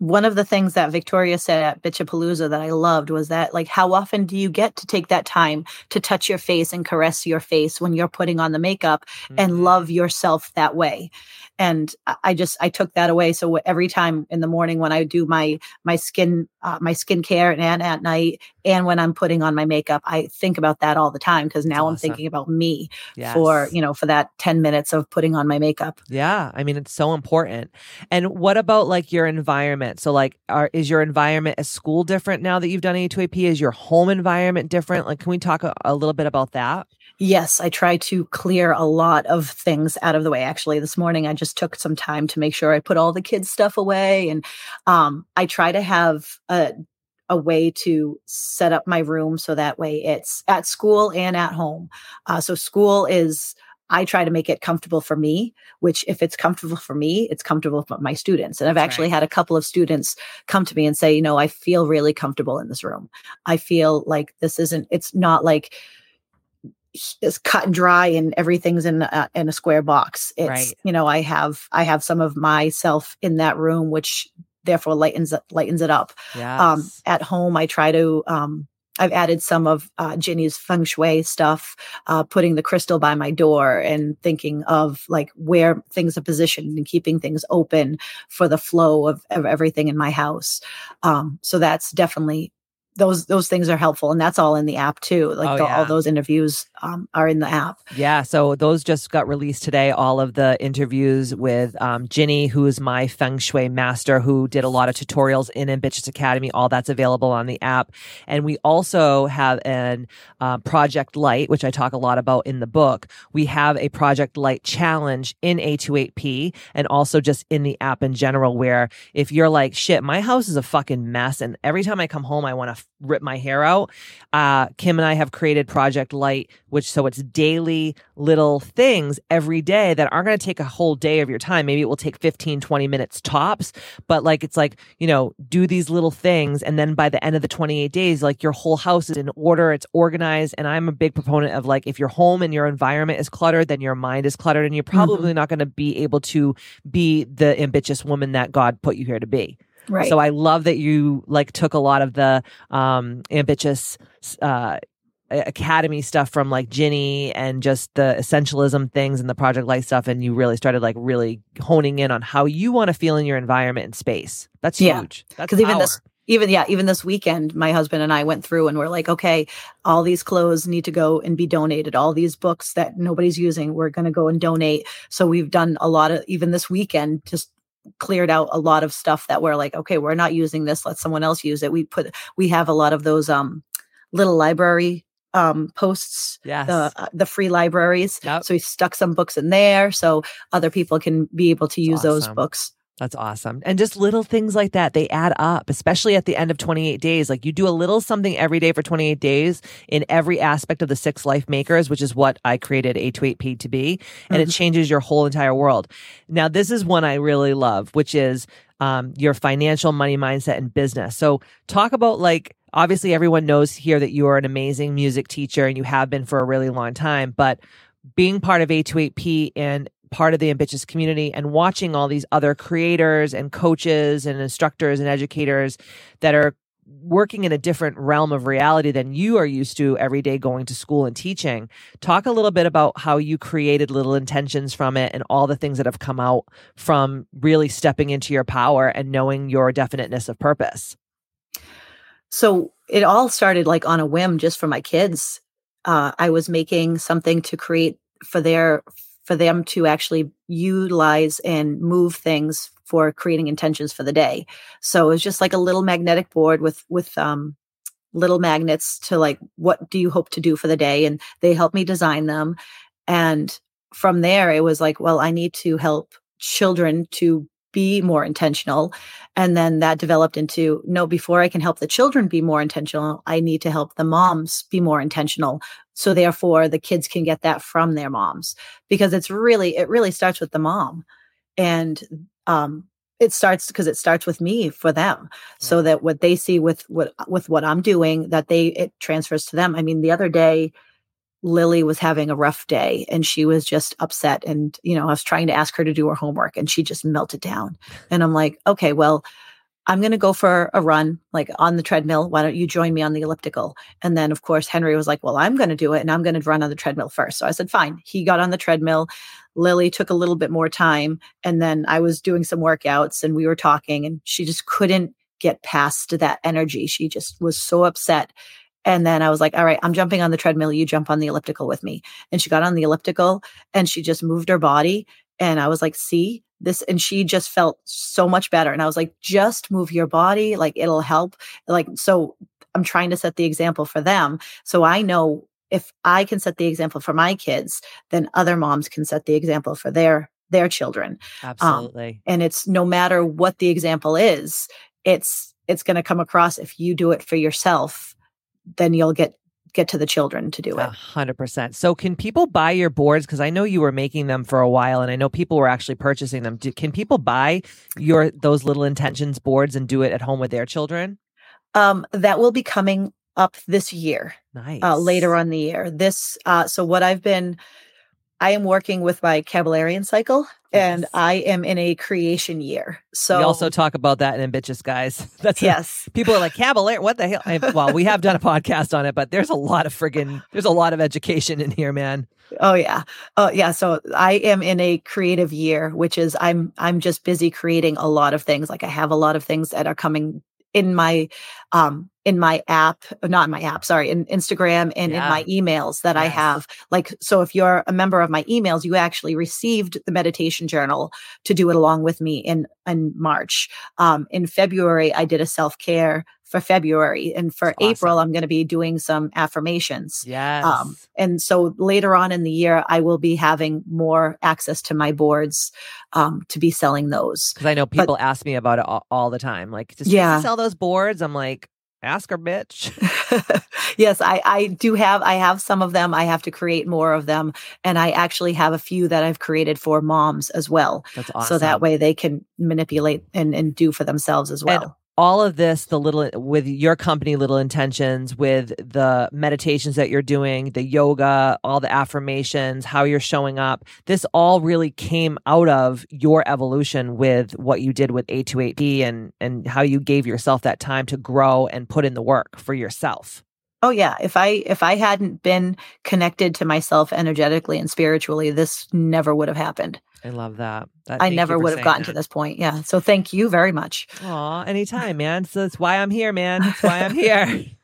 One of the things that Victoria said at Bitchapalooza that I loved was that like how often do you get to take that time to touch your face and caress your face when you're putting on the makeup and
Mhm.
love yourself that way and I- just i took that away so every time in the morning when i do my my skin uh, my skincare and at night and when i'm putting on my makeup i think about that all the time because now i'm thinking about me for you know for that 10 minutes of putting on my makeup
Yeah, I mean it's so important. And what about like your environment? So like are is your environment at school different now that you've done A28P? Is your home environment different? Like can we talk a, a little bit about that?
Yes, I try to clear a lot of things out of the way. Actually, this morning I just took some time to make sure I put all the kids' stuff away, and um, I try to have a a way to set up my room so that way it's at school and at home. Uh, so school is. I try to make it comfortable for me, which if it's comfortable for me, it's comfortable for my students. And I've
That's
actually
right.
had a couple of students come to me and say, you know, I feel really comfortable in this room. I feel like this isn't, it's not like is cut and dry and everything's in a, in a square box. It's
Right.
you know I have I have some of myself in that room, which therefore lightens it lightens it up.
Yeah.
Um, at home, I try to um, I've added some of uh, Ginny's feng shui stuff, uh, putting the crystal by my door and thinking of like where things are positioned and keeping things open for the flow of, of everything in my house. Um, so that's definitely those those things are helpful, and that's all in the app too. Like
Oh,
the,
yeah.
all those interviews um, are in the app.
Yeah, so those just got released today. All of the interviews with um, Ginny, who's my feng shui master, who did a lot of tutorials in Ambitchious Academy. All that's available on the app, and we also have an uh, Project Light, which I talk a lot about in the book. We have a Project Light challenge in A28P, and also just in the app in general. Where if you're like, shit, my house is a fucking mess, and every time I come home, I want to rip my hair out. Uh, Kim and I have created Project Light, which so it's daily little things every day that aren't going to take a whole day of your time. Maybe it will take 15, 20 minutes tops, but like it's like, you know, do these little things. And then by the end of the 28 days, like your whole house is in order, it's organized. And I'm a big proponent of like, if your home and your environment is cluttered, then your mind is cluttered and you're mm-hmm. probably mm-hmm. not going to be able to be the ambitious woman that God put you here to be.
Right.
So I love that you like took a lot of the um ambitchious uh academy stuff from like Ginny and just the essentialism things and the project life stuff and you really started like really honing in on how you want to feel in your environment and space. That's huge. Because
even this even yeah, even this weekend, my husband and I went through and we're like, okay, all these clothes need to go and be donated. All these books that nobody's using, we're going to go and donate. So we've done a lot of even this weekend, just cleared out a lot of stuff that we're like, okay, we're not using this. Let someone else use it. We put we have a lot of those um little library um posts
yes.
the uh, the free libraries yep. so we stuck some books in there so other people can be able to use awesome. those books
that's awesome. And just little things like that, they add up, especially at the end of 28 days. Like you do a little something every day for 28 days in every aspect of the six life makers, which is what I created A28P to be. And mm-hmm. it changes your whole entire world. Now, this is one I really love, which is um, your financial money mindset and business. So talk about like, obviously everyone knows here that you are an amazing music teacher and you have been for a really long time, but being part of A28P and part of the ambitchious community and watching all these other creators and coaches and instructors and educators that are working in a different realm of reality than you are used to every day going to school and teaching. Talk a little bit about how you created little intentions from it and all the things that have come out from really stepping into your power and knowing your definiteness of purpose.
So it all started like on a whim just for my kids. Uh, I was making something to create for their for them to actually utilize and move things for creating intentions for the day. So it was just like a little magnetic board with with um little magnets to like what do you hope to do for the day and they helped me design them and from there it was like well I need to help children to be more intentional. And then that developed into no, before I can help the children be more intentional, I need to help the moms be more intentional. So therefore the kids can get that from their moms because it's really, it really starts with the mom. And, um, it starts because it starts with me for them so that what they see with what with what i'm doing that they it transfers to them i mean the other day Lily was having a rough day and she was just upset. And, you know, I was trying to ask her to do her homework and she just melted down. And I'm like, okay, well, I'm going to go for a run, like on the treadmill. Why don't you join me on the elliptical? And then, of course, Henry was like, well, I'm going to do it and I'm going to run on the treadmill first. So I said, fine. He got on the treadmill. Lily took a little bit more time. And then I was doing some workouts and we were talking and she just couldn't get past that energy. She just was so upset. And then I was like, all right, I'm jumping on the treadmill. You jump on the elliptical with me. And she got on the elliptical and she just moved her body. And I was like, see this. And she just felt so much better. And I was like, just move your body. Like it'll help. Like, so I'm trying to set the example for them. So I know if I can set the example for my kids, then other moms can set the example for their their children.
Um, Absolutely.
Um, and it's no matter what the example is, it's it's going to come across if you do it for yourself then you'll get get to the children to do it.
Hundred percent. So can people buy your boards? Because I know you were making them for a while and I know people were actually purchasing them. Do, can people buy your those little intentions boards and do it at home with their children?
Um, that will be coming up this year.
Nice.
Uh, later on the year. This uh, so what I've been I am working with my Kabbalion cycle and I am in a creation year. So
we also talk about that in Ambitchious Guys. [laughs] That's
yes.
A, people are like Kabbalion. What the hell? I, well, we have done a [laughs] podcast on it, but there's a lot of friggin' there's a lot of education in here, man.
Oh yeah, oh yeah. So I am in a creative year, which is I'm I'm just busy creating a lot of things. Like I have a lot of things that are coming in my um in my app not in my app sorry in instagram and yeah. in my emails that yes. i have like so if you're a member of my emails you actually received the meditation journal to do it along with me in in march um in february i did a self-care for February. And for That's April. I'm going to be doing some affirmations.
Yes. Um,
and so later on in the year, I will be having more access to my boards um, to be selling those.
Because I know people but, ask me about it all, all the time. Like, just yeah. sell those boards? I'm like, ask her, bitch. [laughs]
yes, I, I do have I have some of them. I have to create more of them. And I actually have a few that I've created for moms as well.
That's awesome.
So that way they can manipulate and, and do for themselves as well.
And all of this, the little with your company, Little Intentions, with the meditations that you're doing, the yoga, all the affirmations, how you're showing up, this all really came out of your evolution with what you did with A28P and and how you gave yourself that time to grow and put in the work for yourself.
Oh yeah, if I if I hadn't been connected to myself energetically and spiritually, this never would have happened.
I love that. that
I never would have gotten
that.
to this point. Yeah. So thank you very much.
Aw, anytime, man. So that's why I'm here, man. That's why I'm here. [laughs]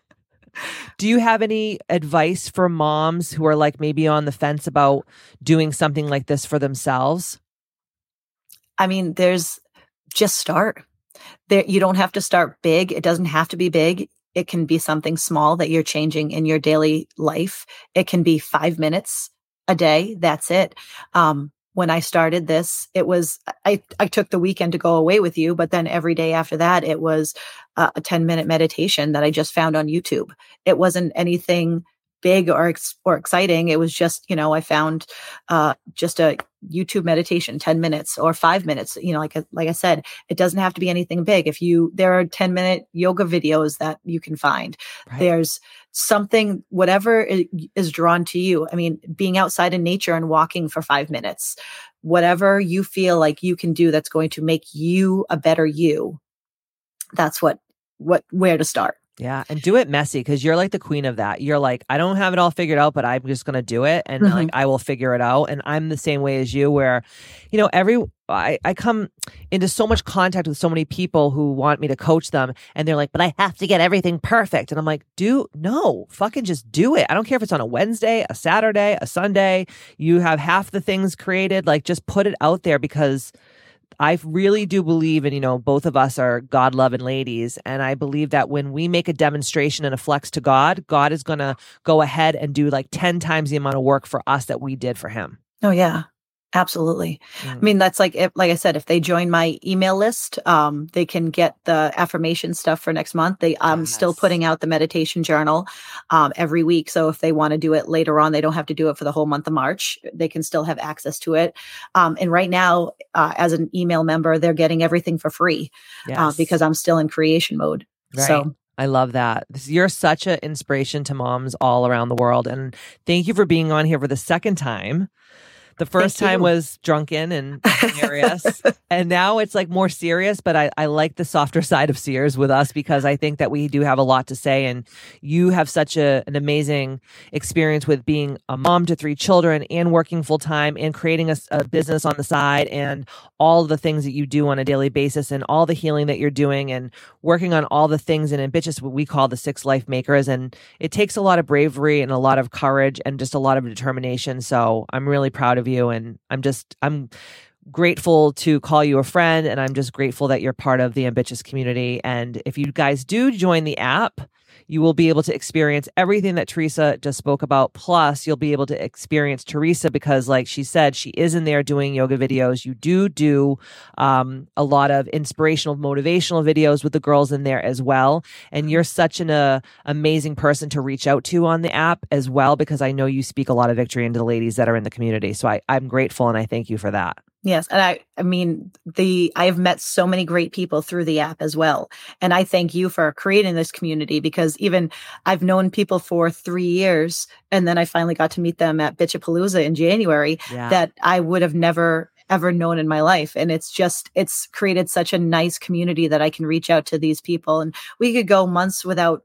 Do you have any advice for moms who are like maybe on the fence about doing something like this for themselves?
I mean, there's just start. There you don't have to start big. It doesn't have to be big. It can be something small that you're changing in your daily life. It can be 5 minutes a day. That's it. Um, when I started this, it was I I took the weekend to go away with you, but then every day after that, it was uh, a 10 minute meditation that I just found on YouTube. It wasn't anything big or ex- or exciting. It was just you know I found uh, just a YouTube meditation, 10 minutes or five minutes. You know, like like I said, it doesn't have to be anything big. If you there are 10 minute yoga videos that you can find. Right. There's something whatever is drawn to you. I mean being outside in nature and walking for 5 minutes whatever you feel like you can do that's going to make you a better you that's what what where to start
yeah, and do it messy because you're like the queen of that. You're like, I don't have it all figured out, but I'm just gonna do it, and mm-hmm. like I will figure it out. And I'm the same way as you, where, you know, every I I come into so much contact with so many people who want me to coach them, and they're like, but I have to get everything perfect, and I'm like, do no, fucking just do it. I don't care if it's on a Wednesday, a Saturday, a Sunday. You have half the things created, like just put it out there because I really do believe, and you know, both of us are God loving ladies. And I believe that when we make a demonstration and a flex to God, God is going to go ahead and do like 10 times the amount of work for us that we did for him.
Oh, yeah. Absolutely. Mm. I mean, that's like, if, like I said, if they join my email list, um, they can get the affirmation stuff for next month. They, I'm yes. still putting out the meditation journal, um, every week. So if they want to do it later on, they don't have to do it for the whole month of March. They can still have access to it. Um, and right now, uh, as an email member, they're getting everything for free, yes. uh, because I'm still in creation mode. Right. So
I love that. You're such an inspiration to moms all around the world. And thank you for being on here for the second time. The first Thank time you. was drunken and hilarious. [laughs] and now it's like more serious, but I, I like the softer side of Sears with us because I think that we do have a lot to say. And you have such a, an amazing experience with being a mom to three children and working full time and creating a, a business on the side and all the things that you do on a daily basis and all the healing that you're doing and working on all the things and ambitious what we call the six life makers. And it takes a lot of bravery and a lot of courage and just a lot of determination. So I'm really proud of of you. And I'm just, I'm grateful to call you a friend. And I'm just grateful that you're part of the ambitchious community. And if you guys do join the app, you will be able to experience everything that Teresa just spoke about. Plus, you'll be able to experience Teresa because, like she said, she is in there doing yoga videos. You do do um, a lot of inspirational, motivational videos with the girls in there as well. And you're such an uh, amazing person to reach out to on the app as well because I know you speak a lot of victory into the ladies that are in the community. So I, I'm grateful and I thank you for that.
Yes. And I, I mean, the, I have met so many great people through the app as well. And I thank you for creating this community because even I've known people for three years and then I finally got to meet them at Bitchapalooza in January yeah. that I would have never ever known in my life. And it's just, it's created such a nice community that I can reach out to these people. And we could go months without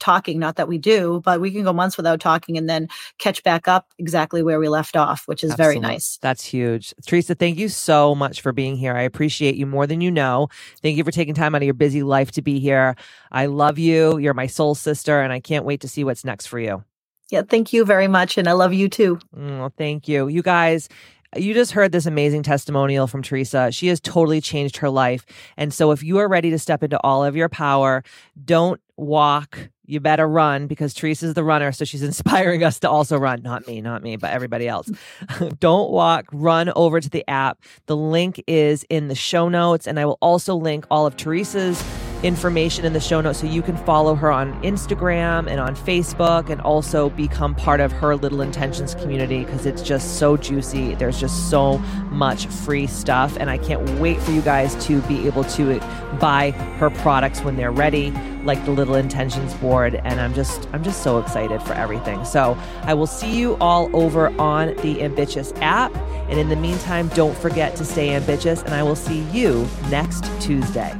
talking not that we do but we can go months without talking and then catch back up exactly where we left off which is Absolutely. very nice.
that's huge. Teresa thank you so much for being here. I appreciate you more than you know. Thank you for taking time out of your busy life to be here. I love you. You're my soul sister and i can't wait to see what's next for you.
Yeah thank you very much and i love you too.
Mm, thank you. You guys you just heard this amazing testimonial from Teresa. She has totally changed her life. And so if you are ready to step into all of your power, don't walk, you better run because Teresa's the runner. So she's [laughs] inspiring us to also run. Not me, not me, but everybody else. [laughs] Don't walk, run over to the app. The link is in the show notes. And I will also link all of Teresa's information in the show notes so you can follow her on Instagram and on Facebook and also become part of her Little Intentions community because it's just so juicy. There's just so much free stuff. And I can't wait for you guys to be able to buy her products when they're ready, like the Little Intentions board. And I'm just, I'm just so excited for everything. So I will see you all over on the Ambitchious app. And in the meantime, don't forget to stay ambitchious. And I will see you next Tuesday.